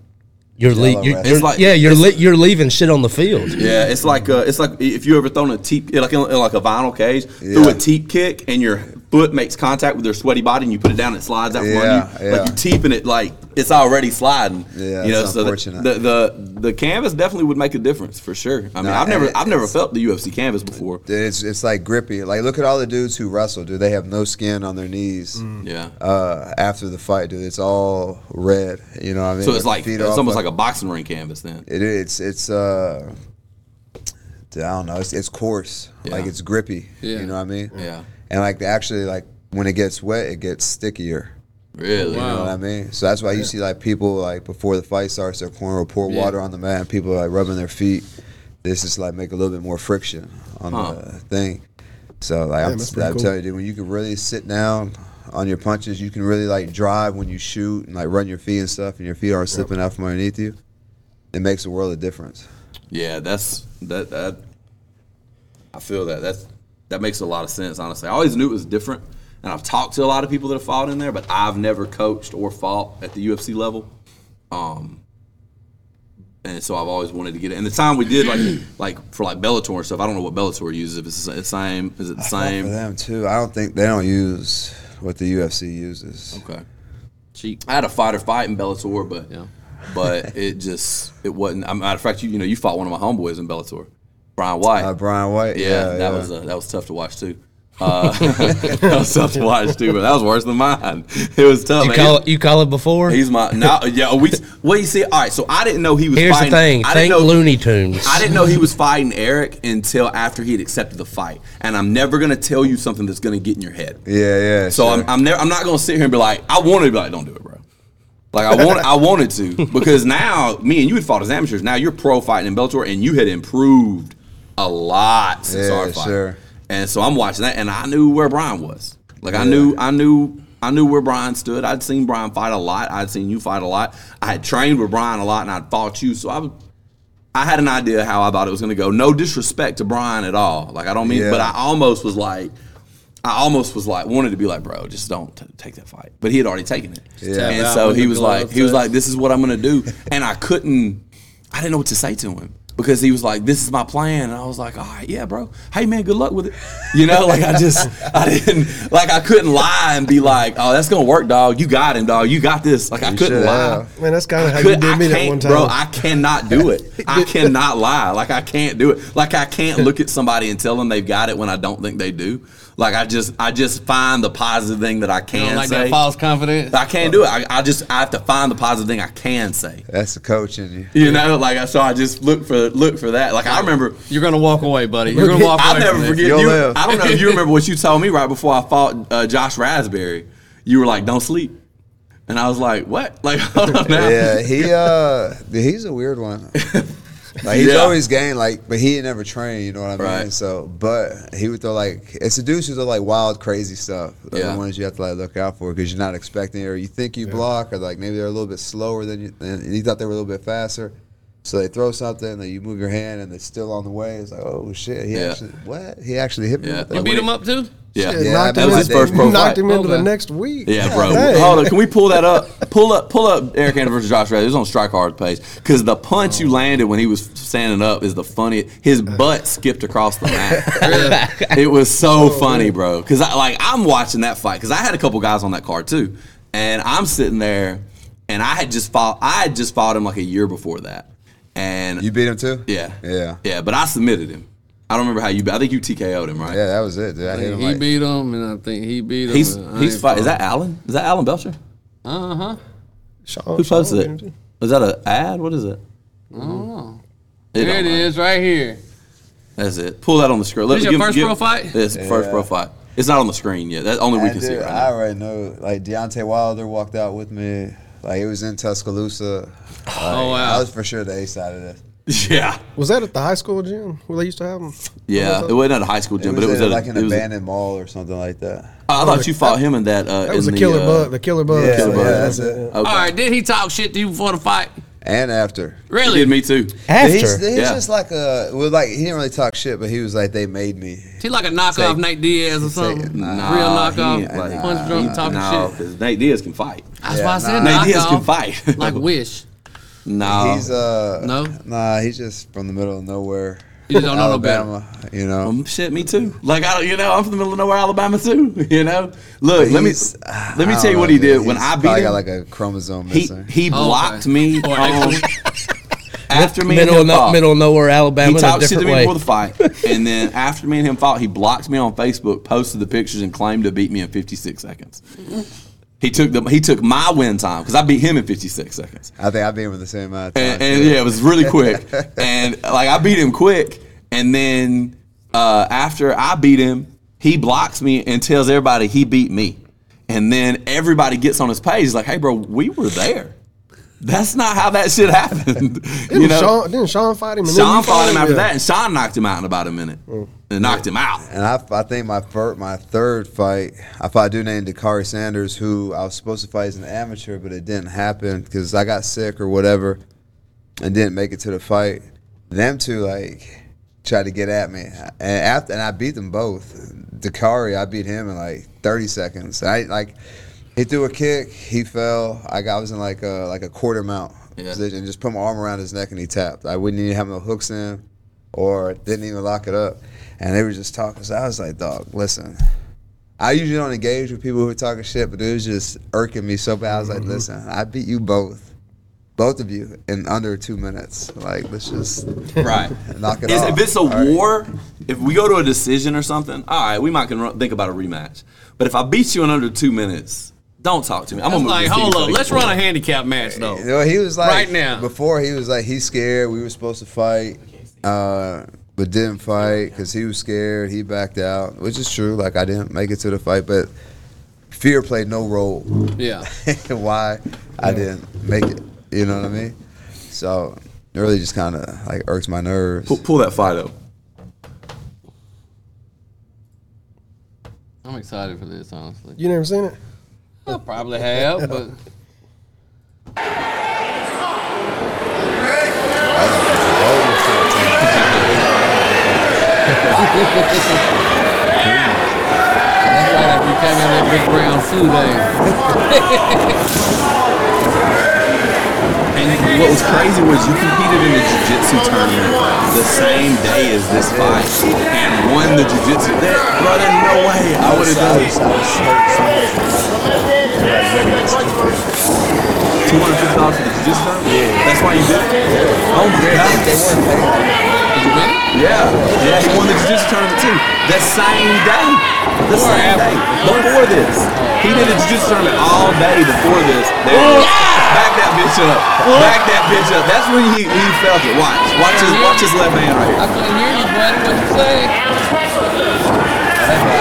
you're, le- you're, you're like- yeah you're le- you're leaving shit on the field. Yeah, it's like uh, it's like if you ever thrown a teep like in, in like a vinyl cage, Yeah. a teep kick, and your foot makes contact with their sweaty body, and you put it down, and it slides out from Yeah, under you. yeah. Like you teeping it, like it's already sliding. Yeah, you know. So the, unfortunate. the the the canvas definitely would make a difference for sure. I mean, Nah, I've never I've never felt the UFC canvas before. It's it's like grippy. Like look at all the dudes who wrestle, Do They have no skin on their knees. Yeah. Uh, after the fight, dude, it's all red. You know what I mean? so it's like it's off, almost like a boxing ring canvas then. It is. It's it's uh, dude, I don't know. It's it's coarse. Like it's grippy. Yeah. You know what I mean? Yeah. And like actually, like when it gets wet, it gets stickier. Really? You know what I mean? So that's why you see like people like before the fight starts, they're pouring will pour Yeah. water on the mat, and people are like rubbing their feet. This is like make a little bit more friction on Huh. the thing. So like I'm, Damn, that's pretty I'm cool. telling you, dude, when you can really sit down on your punches, you can really like drive when you shoot and like run your feet and stuff, and your feet aren't slipping out from underneath you. It makes a world of difference. Yeah, that's that that I feel that. That's that makes a lot of sense, honestly. I always knew it was different. And I've talked to a lot of people that have fought in there, but I've never coached or fought at the UFC level. Um and so I've always wanted to get it. And the time we did like like for like Bellator and stuff, I don't know what Bellator uses. If it's the same, is it the For same? them too, I don't think they don't use what the UFC uses. Okay. Cheap. I had a fighter fight in Bellator, but Yeah. but it just it wasn't. I'm matter of fact, you you know you fought one of my homeboys in Bellator, Brian White. Uh, Brian White, Yeah, yeah, that yeah. was uh, that was tough to watch too. Uh, that was tough to watch too, but that was worse than mine. It was tough. You call it you call it before. He's my now. Yeah, we. Well, you see, all right. So I didn't know he was. Here's fighting, the thing. I Think know, Looney Tunes. I didn't know he was fighting Eryk until after he had accepted the fight. And I'm never gonna tell you something that's gonna get in your head. yeah, yeah. So sure. I'm, I'm never. I'm not gonna sit here and be like, I want to be like, don't do it, bro. Like I want, I wanted to because now me and you had fought as amateurs. Now you're pro fighting in Bellator, and you had improved a lot since Yeah, our fight. sure. And so I'm watching that, and I knew where Brian was. Like I knew, I knew, I knew where Brian stood. I'd seen Brian fight a lot. I'd seen you fight a lot. I had trained with Brian a lot, and I'd fought you. So I was, I had an idea how I thought it was going to go. No disrespect to Brian at all. Like I don't mean, Yeah. but I almost was like, I almost was like wanted to be like, bro, just don't t- take that fight. But he had already taken it, Yeah. and so he was like, he was like, this is what I'm going to do, and I couldn't, I didn't know what to say to him. Because he was like, "This is my plan," and I was like, "All right, yeah, bro. Hey, man, good luck with it." You know, like I just, I didn't, like I couldn't lie and be like, "Oh, that's gonna work, dog. You got him, dog. You got this." Like I You couldn't should lie. have. Man, that's kind of I how you did I me that can't- one time. Bro, I cannot do it. I cannot lie. Like I can't do it. Like I can't look at somebody and tell them they've got it when I don't think they do. Like I just I just find the positive thing that I You can don't like say. that false confidence. I can't do it. I, I just I have to find the positive thing I can say. That's the coach in you. You know, like I so I just look for look for that. Like I remember You're gonna walk away, buddy. You're gonna walk away. I'll never forget You'll live. I don't know if you remember what you told me right before I fought uh, Josh Raspberry. You were like, "Don't sleep," and I was like, "What?" Like, hold on now. Yeah, he uh, he's a weird one. Like he's Yeah. always game, like, but he ain't never trained. You know what I mean? Right. So, but he would throw like it's the dudes who throw like wild, crazy stuff. They're Yeah. the ones you have to like look out for because you're not expecting it, or you think you block, or like maybe they're a little bit slower than you. And you thought they were a little bit faster. So they throw something, then you move your hand, and it's still on the way. It's like, oh shit, he Yeah. actually what? He actually hit me. Yeah. with You that? beat him up too. Yeah, Shit, Yeah, that was in- his first pro knocked him into the next week. Yeah, bro. Dang. Hold on. Can we pull that up? Pull up, pull up Eryk Anderson versus Josh Raspberry. It was on Strike Hard page because the punch you oh. landed when he was standing up is the funniest. His butt skipped across the mat. it was so oh, funny, bro. Because I like I'm watching that fight because I had a couple guys on that card too, and I'm sitting there, and I had just fought. I had just fought him like a year before that, and You beat him too? yeah, Yeah. yeah. But I submitted him. I don't remember how you. I think you TKO'd him, right? Yeah, that was it. Dude. I hit him He like, beat him, and I think he beat him. He's and he's fight. Is that Alan? Is that Alan Belcher? Uh huh. Who posted Sean, it? Was that an ad? What is it? I don't know. It There don't it matter. is, right here. That's it. Pull that on the screen. Let This me your give- first give- pro fight? It's the first pro fight. It's not on the screen yet. That only we I, can see it did- right I now. already know. Like Deontay Wilder walked out with me. Like it was in Tuscaloosa. Like, Oh, wow. I was for sure the A side of this. Yeah, Was that at the high school gym where they used to have them? yeah. It wasn't at a high school gym, was, but it was in, at a- like an it was a- abandoned mall or something like that. I thought you fought him in that. Uh, That was in the killer uh, bug. The killer bug. Yeah, Killer yeah, Bug. that's it. Okay. All right, did he talk shit to you before the fight? And after. He Really? did me too. After. He's, he's Yeah. just like a well, like he didn't really talk shit, but he was like they made me. He like a knockoff Say- Nate Diaz or say- something? nah, Real knockoff, ain't like- punch drunk, talking no, shit. because Nate Diaz can fight. That's Yeah, why I said nah. Nate knockoff. Diaz can fight. like Wish. no, He's uh No? nah, he's just from the middle of nowhere. You just don't know no better. Alabama, you know. Um, shit, me too. Like I, don't- you know, I'm from the middle of nowhere, Alabama too. You know, look, let me let me tell you know, what he did when I beat probably him. got like a chromosome he missing. he Oh, blocked okay. me Or on, after me middle and of him no, fought. middle of nowhere, Alabama. He talked shit to me way. before the fight, and then after me and him fought, he blocked me on Facebook, posted the pictures, and claimed to beat me in 56 seconds. He took the he took my win time because I beat him in 56 seconds, I think I beat him with the same amount time. and, and yeah, it was really quick. and like I beat him quick, and then uh, after I beat him, he blocks me and tells everybody he beat me, and then everybody gets on his page He's like, "Hey, bro, we were there." That's not how that shit happened. you know, Sean, didn't Sean fight him? and then Sean you fought him after Yeah. that, and Sean knocked him out in about a minute, and knocked him out. And I, I think my first, my third fight, I fought a dude named Dakari Sanders, who I was supposed to fight as an amateur, but it didn't happen because I got sick or whatever, and didn't make it to the fight. Them two like tried to get at me, and after and I beat them both. Dakari, I beat him in like 30 seconds. I like he threw a kick, he fell. I got I was in like a like a quarter mount Yeah. position, just put my arm around his neck and he tapped. I wouldn't even have no hooks in or didn't even lock it up. And they were just talking. So I was like, dog, listen. I usually don't engage with people who are talking shit, but it was just irking me so bad. I was like, mm-hmm. listen, I beat you both, both of you, in under two minutes. Like, let's just Right. knock it Is- off. if it's a All right. war, if we go to a decision or something, all right, we might can run, think about a rematch. But if I beat you in under two minutes, don't talk to me. I'm That's gonna like, hold up, let's run a handicap match though. You know, he was like Right now. Before he was like he's scared. We were supposed to fight, uh, but didn't fight because he was scared. He backed out, which is true. Like I didn't make it to the fight, but fear played no role Yeah. why I didn't make it. You know what I mean? So it really just kind of like irks my nerves. Pull, pull that fight up. I'm excited for this, honestly. You never seen it? I probably have, but that's right after you came in that big brown suit, eh? And what was crazy was you competed in the jiu-jitsu tournament the same day as this fight and won the jiu-jitsu. That, bro, there's no way I would have done it. Two hundred fifty dollars for the jiu-jitsu tournament. Yeah, that's why you did it. Oh my god. Did you win it? Yeah, yeah, he won the jiu-jitsu tournament too. That same day. The Before same day. Before this. He did a jiu-jitsu tournament all day before this. Oh. There it is. Back that bitch up. Back that bitch up. That's when he, he felt it. Watch. Watch his watch his left hand right here. I here. couldn't hear you, buddy. What you say?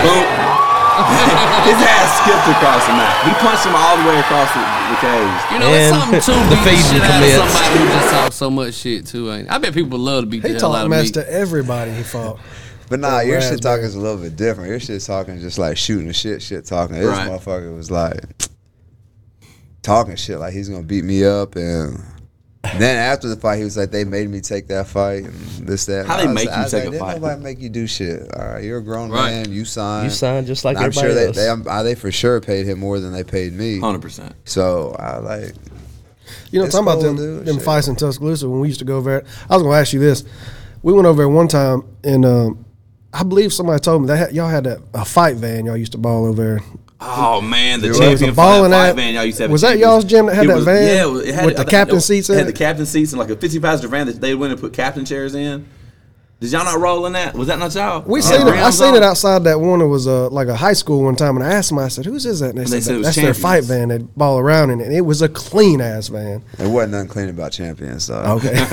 Boom. his ass skipped across the mat. He punched him all the way across the, the cage. You know, it's something too the beat the shit out of somebody who just talks so much shit too. Ain't it? I bet people would love to beat He the hell out talked of me. mess to everybody he fought. But nah, your shit talking is a little bit different. Your shit talking just like shooting the shit, shit talking. This Right. motherfucker was like talking shit like he's gonna beat me up, and then after the fight, he was like, "They made me take that fight and this that." How And they I was make like- you I was take like, a Didn't fight? Nobody make you do shit. All right, you're a grown Right. man. You signed. You signed just like And I'm everybody sure they, else. they, I'm- I- they for sure paid him more than they paid me. Hundred percent. So I like. You know, It's talking about them, dude. them Shit. fights in Tuscaloosa when we used to go over there. I was going to ask you this. We went over there one time, and um, I believe somebody told me that y'all had a, a fight van y'all used to ball over there. Oh man, the There champion a for that ball in fight that- van y'all used to have. was that y'all's gym that had It that was- van Yeah, it had with the I captain no, seats It in had it? the captain seats and like a fifty passenger van that they went and put captain chairs in. Did y'all not roll in that? Was that not y'all? We Had seen it. I seen on? it outside that one. It was uh, like a high school one time, and I asked them. I said, "Whose is that?" And they, they said, said it was "That's their fight van. They ball around in it. And it was a clean ass van." It wasn't nothing clean about champions. So Okay,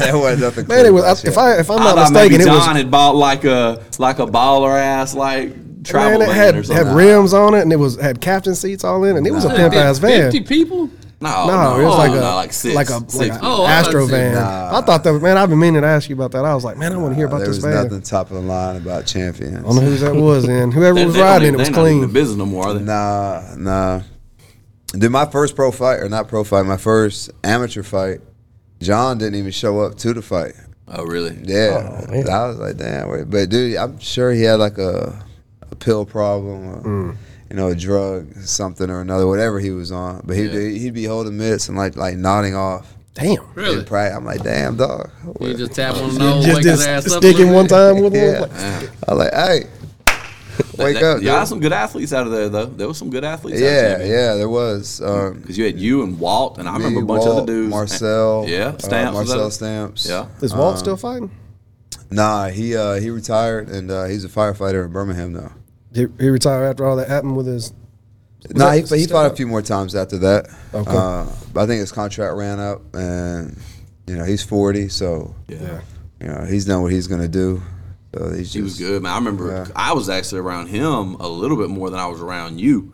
there wasn't nothing. man. clean It was. about I, if I if I'm I not thought mistaken, maybe it John was. had bought like a like a baller ass like travel Man, it had or had rims on it, and it was had captain seats all in, and it was a pimp ass van. Fifty people. no, No, no, it was like a no, like six, like a six like a. Oh, Astro van. Nah. I thought that man. I've been meaning to ask you about that. I was like, man, I want to hear about there this was van. nothing top of the line about champions. I don't know who that was, and whoever They- was they don't riding it was they not even in clean. business no more, are they? Nah, nah. Dude, my first pro fight, or not pro fight, my first amateur fight, John didn't even show up to the fight. Oh, really? Yeah. Oh. I was like, damn. Wait. But, dude, I'm sure he had like a, a pill problem, or, Mm. you know, a drug, something or another, whatever he was on. But he'd, Yeah. be, he'd be holding mitts and like like nodding off. Damn. Really? In practice. I'm like, damn, dog. You just tap on the nose, Just, wake his ass up. sticking one time with Yeah. I was like, hey, wake That- up. Y'all had some good athletes out of there, though. There was some good athletes. out Yeah, there, yeah, there was. Um, Because you had you and Walt, and I remember a bunch Walt, of other dudes. Marcel. Yeah, uh, Stamps was Marcel Stamps. Yeah. Is Walt still fighting? Nah, he uh, he retired and uh, he's a firefighter in Birmingham now. He, he retired after all that happened with his. nah, he, he fought up? a few more times after that. Okay. Uh, but I think his contract ran up, and you know he's forty, so Yeah. you know he's done what he's gonna do. So he's He was good, man. I remember Yeah. I was actually around him a little bit more than I was around you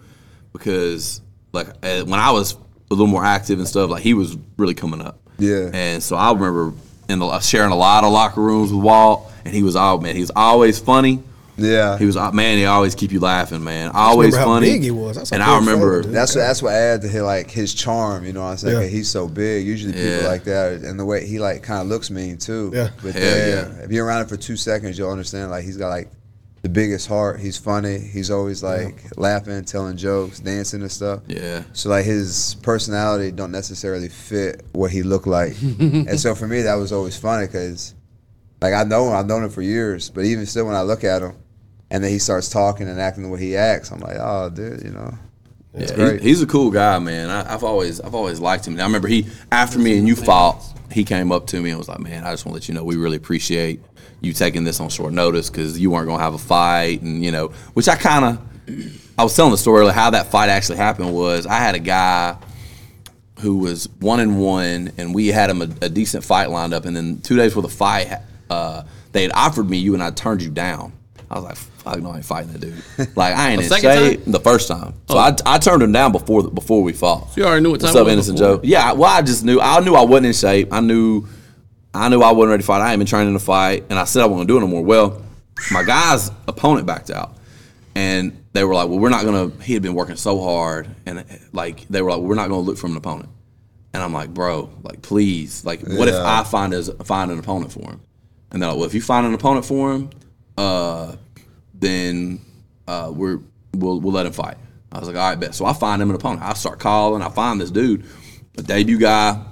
because, like, uh, when I was a little more active and stuff, like, he was really coming up. Yeah. And so I remember in the, sharing a lot of locker rooms with Walt, and he was all, man, he was always funny. Yeah, He was, uh, man, he always keep you laughing, man. Always remember how funny. big he was. That's a and I remember, fella, dude. That's what that's what added to his, like his charm. You know what I'm saying? Yeah. 'Cause He's so big. Usually people Yeah. like that, and the way he like kind of looks mean too. Yeah. But Hell then, yeah. if you're around him for two seconds, you'll understand. Like he's got like the biggest heart. He's funny. He's always like laughing, telling jokes, dancing and stuff. yeah. So like his personality don't necessarily fit what he looked like, and so for me that was always funny because, like I know him, I've known him for years, but even still when I look at him, and then he starts talking and acting the way he acts, I'm like, oh dude, you know, it's Yeah, great. He's, he's a cool guy, man. I, I've always I've always liked him. And I remember he after me and you fought, he came up to me and was like, "Man, I just want to let you know we really appreciate you taking this on short notice because you weren't gonna have a fight, and you know, which I kind of I was telling the story like how that fight actually happened was I had a guy who was one and one, and we had him a, a decent fight lined up, and then two days before the fight, uh, they had offered me you, and I turned you down. I was like, fuck no, I ain't fighting that dude. Like I ain't The in shape the first time. So Oh. I, I turned him down before before we fought. You already knew what time What's it up, Innocent before. Joe? Yeah, well, I just knew. I knew I wasn't in shape. I knew, I knew I wasn't ready to fight. I ain't been training to fight, and I said I wasn't gonna do it no more. Well, my guy's opponent backed out, and they were like, "Well, we're not gonna." He had been working so hard, and like they were like, "We're not gonna look for an opponent." And I'm like, "Bro, like, please, like, what if I find as find an opponent for him?" And they're like, "Well, if you find an opponent for him, uh, then uh, we're we'll we'll let him fight." I was like, "All right, bet." So I find him an opponent. I start calling. I find this dude, a debut guy.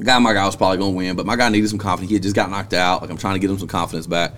Guy my guy was probably gonna win, but my guy needed some confidence. He had just got knocked out. Like I'm trying to get him some confidence back.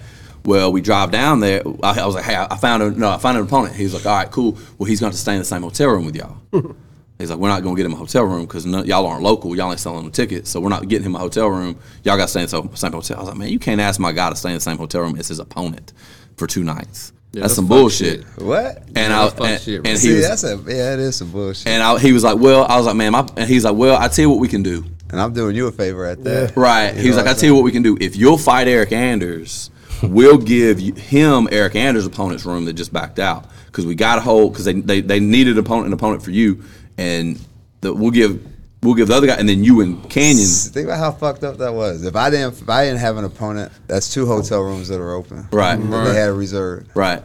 Well, we drive down there. I, I was like, "Hey, I I found a no, I found an opponent." He was like, "All right, cool. Well, he's going to stay in the same hotel room with y'all." He's like, we're not gonna get him a hotel room because y'all aren't local. Y'all ain't selling him tickets, so we're not getting him a hotel room. Y'all got to stay in the same hotel. I was like, man, you can't ask my guy to stay in the same hotel room as his opponent for two nights. that's, that's some bullshit. shit. What? And Yeah, I that's fuck and, shit, and he See, was that's a yeah, it is some bullshit. and I, he was like, well, I was like, man, my, and he's like, well, I tell you what we can do. And I'm doing you a favor at that. Right. You he was like, I what tell you what we can do. If you'll fight Eryk Anders, we'll give him Eryk Anders' opponent's room that just backed out because we got a hold because they, they they needed an opponent an opponent for you, and the, we'll give we'll give the other guy and then you and Canyon. Think about how fucked up that was. If I didn't, if I didn't have an opponent, that's two hotel rooms that are open. Right. That they had reserved. Right.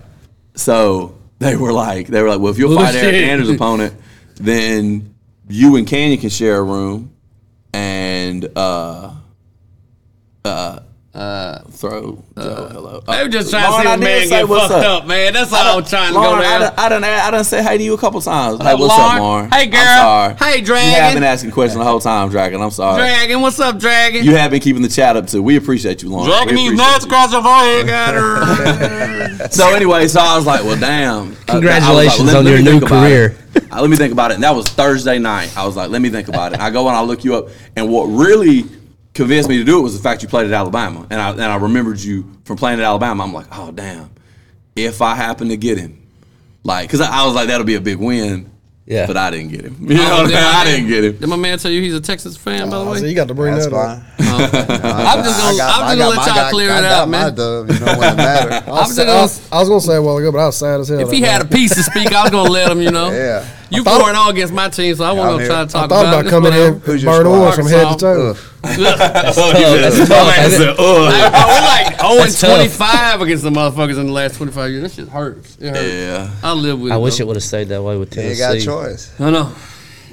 So they were like, they were like, well, if you'll fight Eryk Bullshit. Anders' opponent, then you and Canyon can share a room, and uh, uh, throw Joe hello. They were just trying Lauren, to I see if man get what's fucked up. man. That's all I'm trying to Lauren, go I there. done, I done, I done say hey to you a couple times. Hey, up, what's Lauren? up, Lauren? Hey, girl. I'm sorry. Hey, Dragon. You have been asking questions the whole time, Dragon. I'm sorry. Dragon, what's up, Dragon? You have been keeping the chat up too. We appreciate you, Lauren. Dragon We these appreciate nuts across your forehead, got her. So anyway, so I was like, well, damn. Uh, Congratulations I was like, on your new think about career. Uh, let me think about it. And that was Thursday night. I was like, let me think about it. I go and I look you up. And what really convinced me to do it was the fact you played at Alabama. And I, and I remembered you from playing at Alabama. I'm like, oh, damn. If I happen to get him, like, because I, I was like, that'll be a big win. Yeah. But I didn't get him. You know what I'm did I, I didn't get him. Did my man tell you he's a Texas fan, by the way? So way? you got to bring That's that up. fine. I'm just gonna, I'm just gonna let y'all clear it got out, my man. dub, you know when it matters. I was, I'm just I, gonna- was, I was gonna say a while ago, but I was sad as hell. If he had a piece to speak, I was gonna let him, you know. Yeah. You thought- going all against my team, so I I'm wasn't gonna try to talk I thought about it. coming in, It's Who's your burn orange from head to toe. Ugh. That's tough, ain't it? Like, bro, we're like 0 and 25 against the motherfuckers in the last 25 years. That shit hurts. It hurts. Yeah. I live with it. I wish though. it would have stayed that way with You ain't Tennessee. got a choice. I know.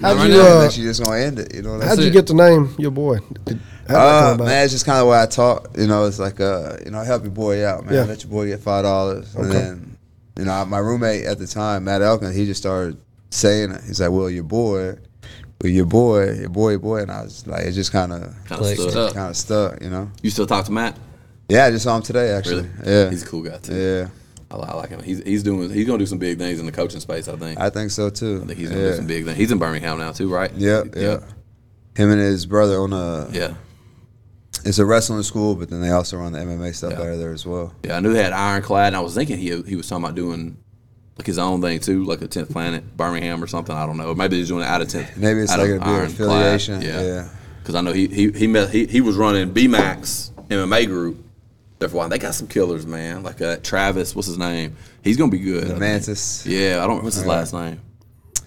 How'd Right you, uh, you just gonna end it. You know what how'd saying? you get the name your boy? Did, Uh, man, it's just kind of what I talk. You know, it's like, uh, you know, help your boy out, man. Yeah. Let your boy get five dollars, and then, you know, my roommate at the time, Matt Elkin, he just started saying it. He's like, "Well, your boy, well, your boy, your boy, your boy," and I was like, it just kind of, Kind of Stuck. kind of stuck, you know. You still talk to Matt? Yeah, I just saw him today, actually. Really? Yeah, He's a cool guy too. yeah, I, I like him. He's he's doing he's gonna do some big things in the coaching space. I think. I I think so too. I think he's gonna yeah. do some big things. He's in Birmingham now too, right? Yeah, yeah. Him and his brother own a. Yeah. It's a wrestling school, but then they also run the MMA stuff Yeah. out of there as well. Yeah, I knew they had Ironclad, and I was thinking he he was talking about doing like his own thing too, like a tenth planet, Birmingham or something. I don't know. Maybe he's doing it out of tenth. Maybe it's like of a big Ironclad. affiliation. Yeah. Because I know he he he met he, he was running BMAX MMA group. There for a. They got some killers, man. Like uh, Travis, what's his name? He's gonna be good. I. Mantis. Yeah, I don't. What's his Yeah. last name?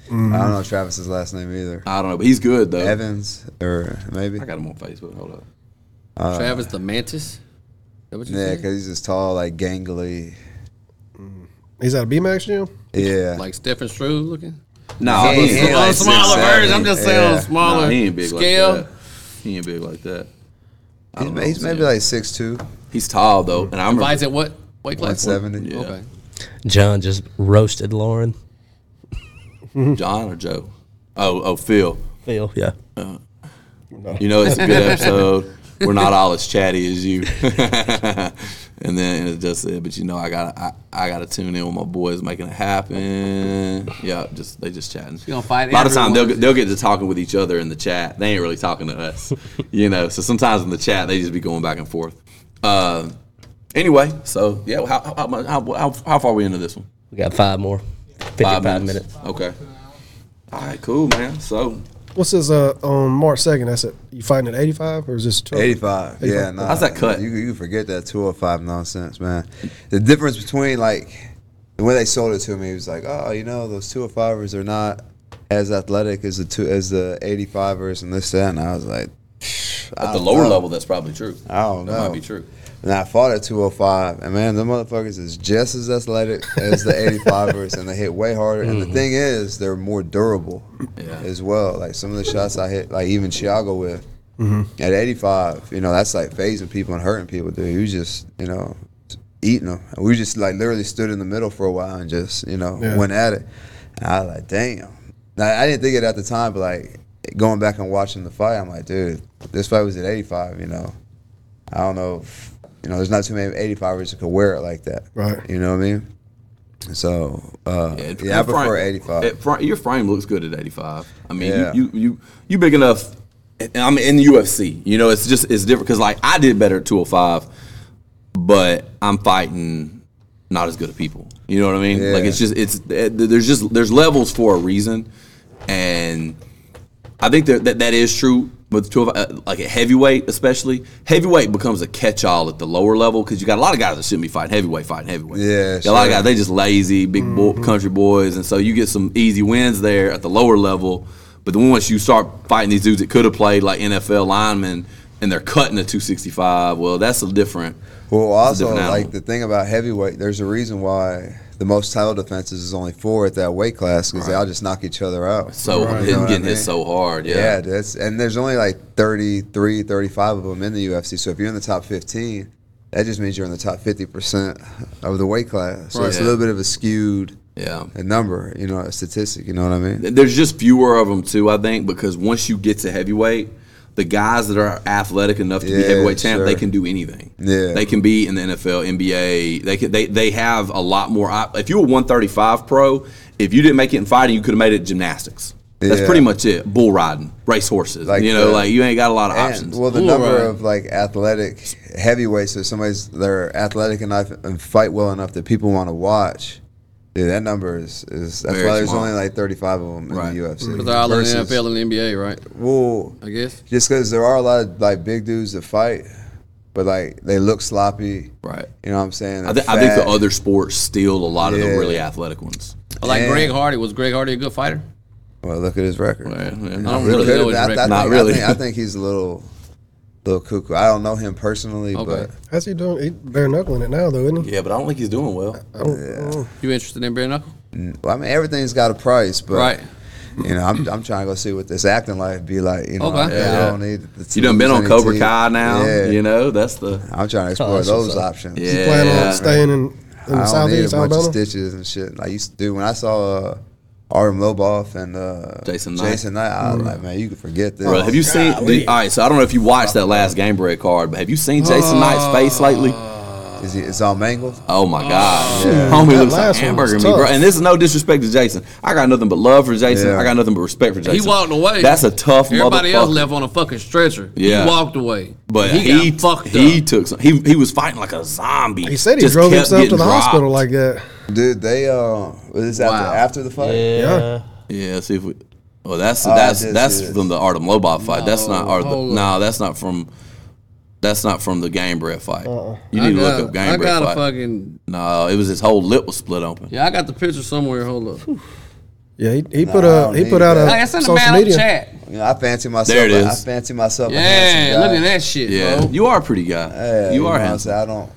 I don't know Travis's last name either. I don't know, but he's good though. Evans or maybe. I got him on Facebook. Hold up. Travis the Mantis. Is that what you Yeah, because he's just tall, like gangly. He's at a BMAX gym. Yeah. Like Stefan Struve looking? No, He he's, ain't- he ain't on a like smaller 6'7". version. I'm just saying on Yeah. a smaller Nah, he ain't big scale. like that. He ain't big like that. I he's know he's maybe like six two, he's tall though, and I'm Fights at what weight class? 170. Yeah. Okay. John just roasted Lauren. John or Joe. Oh, oh, Phil. Phil, yeah. Uh, you know it's a good episode. We're not all as chatty as you. and then it just said, but you know, I got I, I got to tune in with my boys making it happen. Yeah, just they just chatting. You gonna fight A lot of times they'll get- they'll get to talking with each other in the chat. They ain't really talking to us, you know. So sometimes in the chat they just be going back and forth. Uh, anyway, so yeah, how how, how, how, how, far are we into this one? We got five more. 55 minutes. Okay. All right, cool, man. So What's this uh, on March second? That's it. You fighting at eighty five or is this 12? 85. Yeah, nah, How's that cut? You, you forget that 205 nonsense, man. The difference between like the way they sold it to me was like, oh, you know, those 205ers are not as athletic as the two as the 85ers and this that, and I was like, At the lower know. level, that's probably true. I don't That know. That might be true. And I fought at 205, and man, the motherfuckers is just as athletic as the 85ers, and they hit way harder. And the mm-hmm. thing is, they're more durable Yeah. as well. Like some of the shots I hit, like even Thiago with mm-hmm. at 85, you know, that's like phasing people and hurting people. Dude, you just, you know, eating them. And we just like literally stood in the middle for a while and just, you know, Yeah. went at it. And I was like, damn. Now, I didn't think it at the time, but like going back and watching the fight, I'm like, dude, this fight was at 85, you know. I don't know if, you know, there's not too many 85ers that could wear it like that. Right. You know what I mean? So, uh, yeah, it- I prefer frame- 85. it fr- your frame looks good at 85. I mean, Yeah. you, you you you big enough. and I'm in the UFC. You know, it's just it's different because like I did better at 205, but I'm fighting not as good of people. You know what I mean? Yeah. Like it's just it's it, there's just there's levels for a reason, and I think that that, that is true with 12, uh, like at heavyweight especially. Heavyweight becomes a catch-all at the lower level because you got a lot of guys that shouldn't be fighting heavyweight, fighting heavyweight. Yeah, Got a lot of guys they just lazy, big bo- country boys, and so you get some easy wins there at the lower level. But then once you start fighting these dudes that could have played like NFL linemen and they're cutting to 265, well, that's a different. Well, a also, different like the thing about heavyweight, there's a reason why the most title defenses is only four at that weight class because they all just knock each other out. So You him know getting I hit so hard, yeah. Yeah, that's and there's only like 33, 35 of them in the UFC. So if you're in the top 15, that just means you're in the top 50% of the weight class. So Right. it's a little bit of a skewed yeah. a number, you know, a statistic. You know what I mean? There's just fewer of them too, I think, because once you get to heavyweight, the guys that are athletic enough to be heavyweight champ, sure. they can do anything. Yeah. they can be in the NFL, NBA. They can, they they have a lot more. op- If you were 135 pro, if you didn't make it in fighting, you could have made it gymnastics. That's Yeah. pretty much it. Bull riding, race horses. Like you know, the- like you ain't got a lot of And, options. well, the Ooh, number right. of like athletic heavyweights, if somebody's they're athletic enough and fight well enough that people want to watch, yeah, that number is is that's Very why there's small. only like 35 of them Right. in the UFC. Because they're all in the NFL and the NBA, right? Well, I guess. just because there are a lot of like big dudes that fight, but like they look sloppy. right. You know what I'm saying? I, th- I think the other sports steal a lot of the really athletic ones. Like Yeah. Greg Hardy. Was Greg Hardy a good fighter? Well, look at his record. Well, yeah, I don't really. really know Could've- his I, I record. think, Not I really. think, I think he's a little, little cuckoo. I don't know him personally, Okay. How's he doing? He bare knuckling it now, though, isn't he? Yeah, but I don't think he's doing well. I don't, I don't- You interested in bare knuckle? well, I mean everything's got a price. But Right. you know, I'm, I'm trying to go see what this acting life be like. You know, Okay. yeah, Yeah. I don't need. The You done been on Cobra teeth. Kai now. Yeah. You know, that's the I'm trying to explore that's those what's up. options. yeah. you plan on staying in, in I the don't need a southeast bunch Alabama? of stitches and shit. I used to do when I saw uh, Artem Lobov and uh, Jason Knight. Jason Knight. I was like, man, you can forget this. Bro, have you seen? The, all right, so I don't know if you watched that last Gamebred card, but have you seen Jason Knight's face lately? Is he, it's all mangled. Oh my God, Yeah. homie That looks like last one hamburger was meat, bro. tough. And this is no disrespect to Jason. I got nothing but love for Jason. Yeah. I got nothing but respect for Jason. He walked away. That's a tough Everybody motherfucker. else left on a fucking stretcher. Yeah. He walked away. But he, he got fucked he up. took some, he he was fighting like a zombie. He said he Just drove kept himself to getting the dropped. hospital like that. Dude, they uh, was this after Wow. after the fight? Yeah. Yeah, see if we. Well, that's Oh, that's that's is- from the Artem Lobov fight. that's not or the, hold no, that's not from. That's not from the Gamebred fight. Uh-uh. You I need to look up game I bread got fight. a fucking. No, it was his whole lip was split open. Yeah, I got the picture somewhere. Hold up. Yeah, he, he Nah, put a he need put out that. a Hey, it's in the social man media. chat. You know, I fancy myself. There it a- I is. fancy myself. Yeah, handsome look guy. at that shit, Yeah, bro. you are a pretty guy. Yeah, you know are what I'm handsome. I don't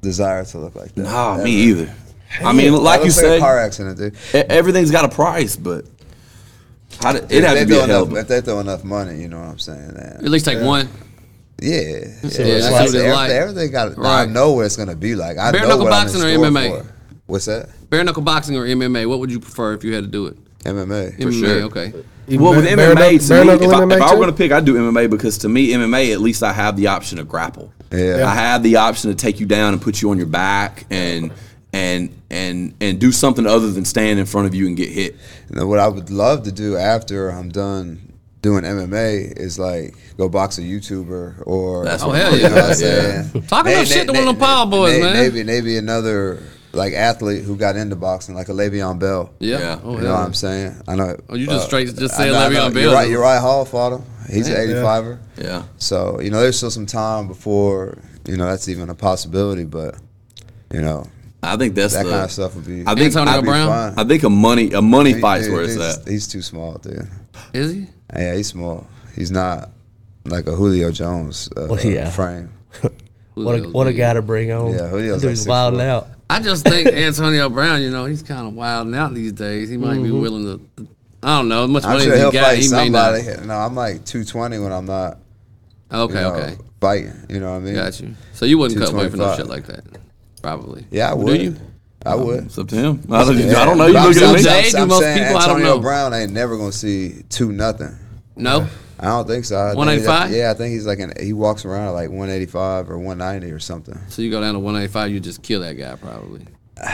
desire to look like that. Nah, Ever. me either. I mean, like you looks a said, car accident, dude. everything's got a price, but how did, If it had they to be throw a hell enough, of if they throw enough money, you know what I'm saying? At Man. least take one. Yeah, yeah. Yeah, that's like what everything, like. everything got. I know what it's gonna be like. I Bare know knuckle what boxing I'm or in store MMA? For. What's that? Bare knuckle boxing or MMA? What would you prefer if you had to do it? MMA. MMA, sure. okay. Well, with bare- bare MMA, knuck- to bare me, if, knuckle I, if I were going to pick, I'd do MMA because to me, MMA, at least I have the option to grapple. Yeah. I have the option to take you down and put you on your back and and and and do something other than stand in front of you and get hit. And then what I would love to do after I'm done doing MMA is like go box a YouTuber or That's Oh, what hell yeah. You know what Yeah. Talk enough shit to one of them Power Boys, may- man. Maybe maybe another like athlete who got into boxing, like a Le'Veon Bell. Yeah. Yeah. Oh, You know yeah. what I'm saying? I know. Oh, you just uh, straight just I said know- Le'Veon Bell. You're right. You're right. Hall fought him. He's an 85er. Yeah. So you know, there's still some time before you know that's even a possibility. But you know, I think that's that the. kind of stuff would be. I think Antonio I'd be Brown? fine. I think a money a money He- fight's he- where it's he's, at. he's too small, dude. Is he? Yeah, he's small. He's not like a Julio Jones uh, Well, yeah. frame. What a, what a guy to bring on. Yeah, Julio's That like dude's 6'4". wilding out. I just think Antonio Brown, you know, he's kind of wilding out these days. He might be willing to. I don't know. Much I'm money sure he he'll got? fight He may somebody. not. No, I'm like 220 when I'm not. Okay, you know, okay, Fighting, you know what I mean? got you. So you wouldn't cut away from no shit like that, probably. Yeah, I Do would. you? I would. It's up to him. I don't, Yeah. I don't know. You But I'm looking at me? saying- Jay, I'm do most saying people, I don't Antonio know. Brown ain't never gonna see two nothing. No. I don't think so. 185? Yeah, I think he's like an. He walks around at like 185 or 190 or something. So you go down to 185, you just kill that guy probably.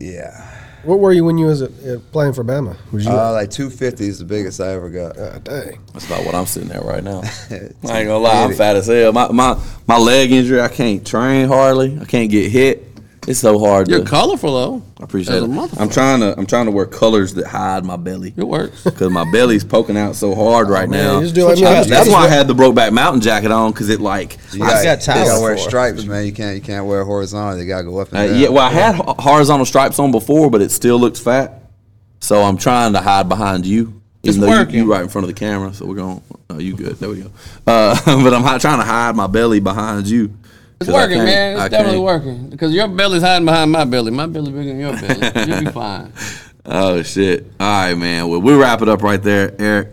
Yeah, What were you when you was at, at playing for Bama? Was you? uh, like 250 is the biggest I ever got. Ah, dang. That's about what I'm sitting at right now. I ain't gonna lie, I'm fat as hell. My my my leg injury, I can't train hardly. I can't get hit. It's so hard. You're to, colorful though. I appreciate it. I'm trying to I'm trying to wear colors that hide my belly It works. because my belly's poking out so hard right man, now. you just do like me. I I- that's why I had the Brokeback Mountain jacket on because it like You I got, got you gotta wear stripes, man. You can't you can't wear horizontal. They gotta go up and Uh, down. yeah, well, I had ho- horizontal stripes on before, but it still looks fat. So I'm trying to hide behind you, It's even though you, working. you right in front of the camera. So we're going. Oh, you good? There we go. Uh, but I'm trying to hide my belly behind you. It's 'Cause I working, man. It's I definitely can't- working because your belly's hiding behind my belly. My belly bigger than your belly. You'll be fine. Oh shit! All right, man. Well, we'll wrap it up right there, Eryk.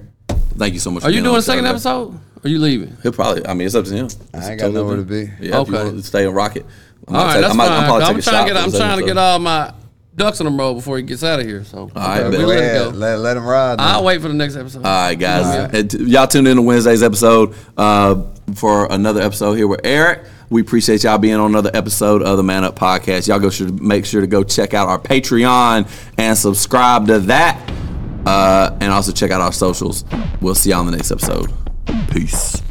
Thank you so much. Are for you being doing on a second the episode? Or are you leaving? He'll probably. I mean, it's up to him. I ain't got nowhere to be. Yeah. If you Okay. want to stay and rock it. I'm All take- that's I might- fine. I'll probably I'm trying to get. I'm trying to get all my ducks in a row before he gets out of here. So right, we bet. let it Yeah, go. let, let him ride. I'll wait for the next episode. All right, guys. And t- y'all tuned in to Wednesday's episode uh, for another episode here with Eryk. We appreciate y'all being on another episode of the Man Up Podcast. Y'all go should make sure to go check out our Patreon and subscribe to that. Uh, and also check out our socials. We'll see y'all on the next episode. Peace.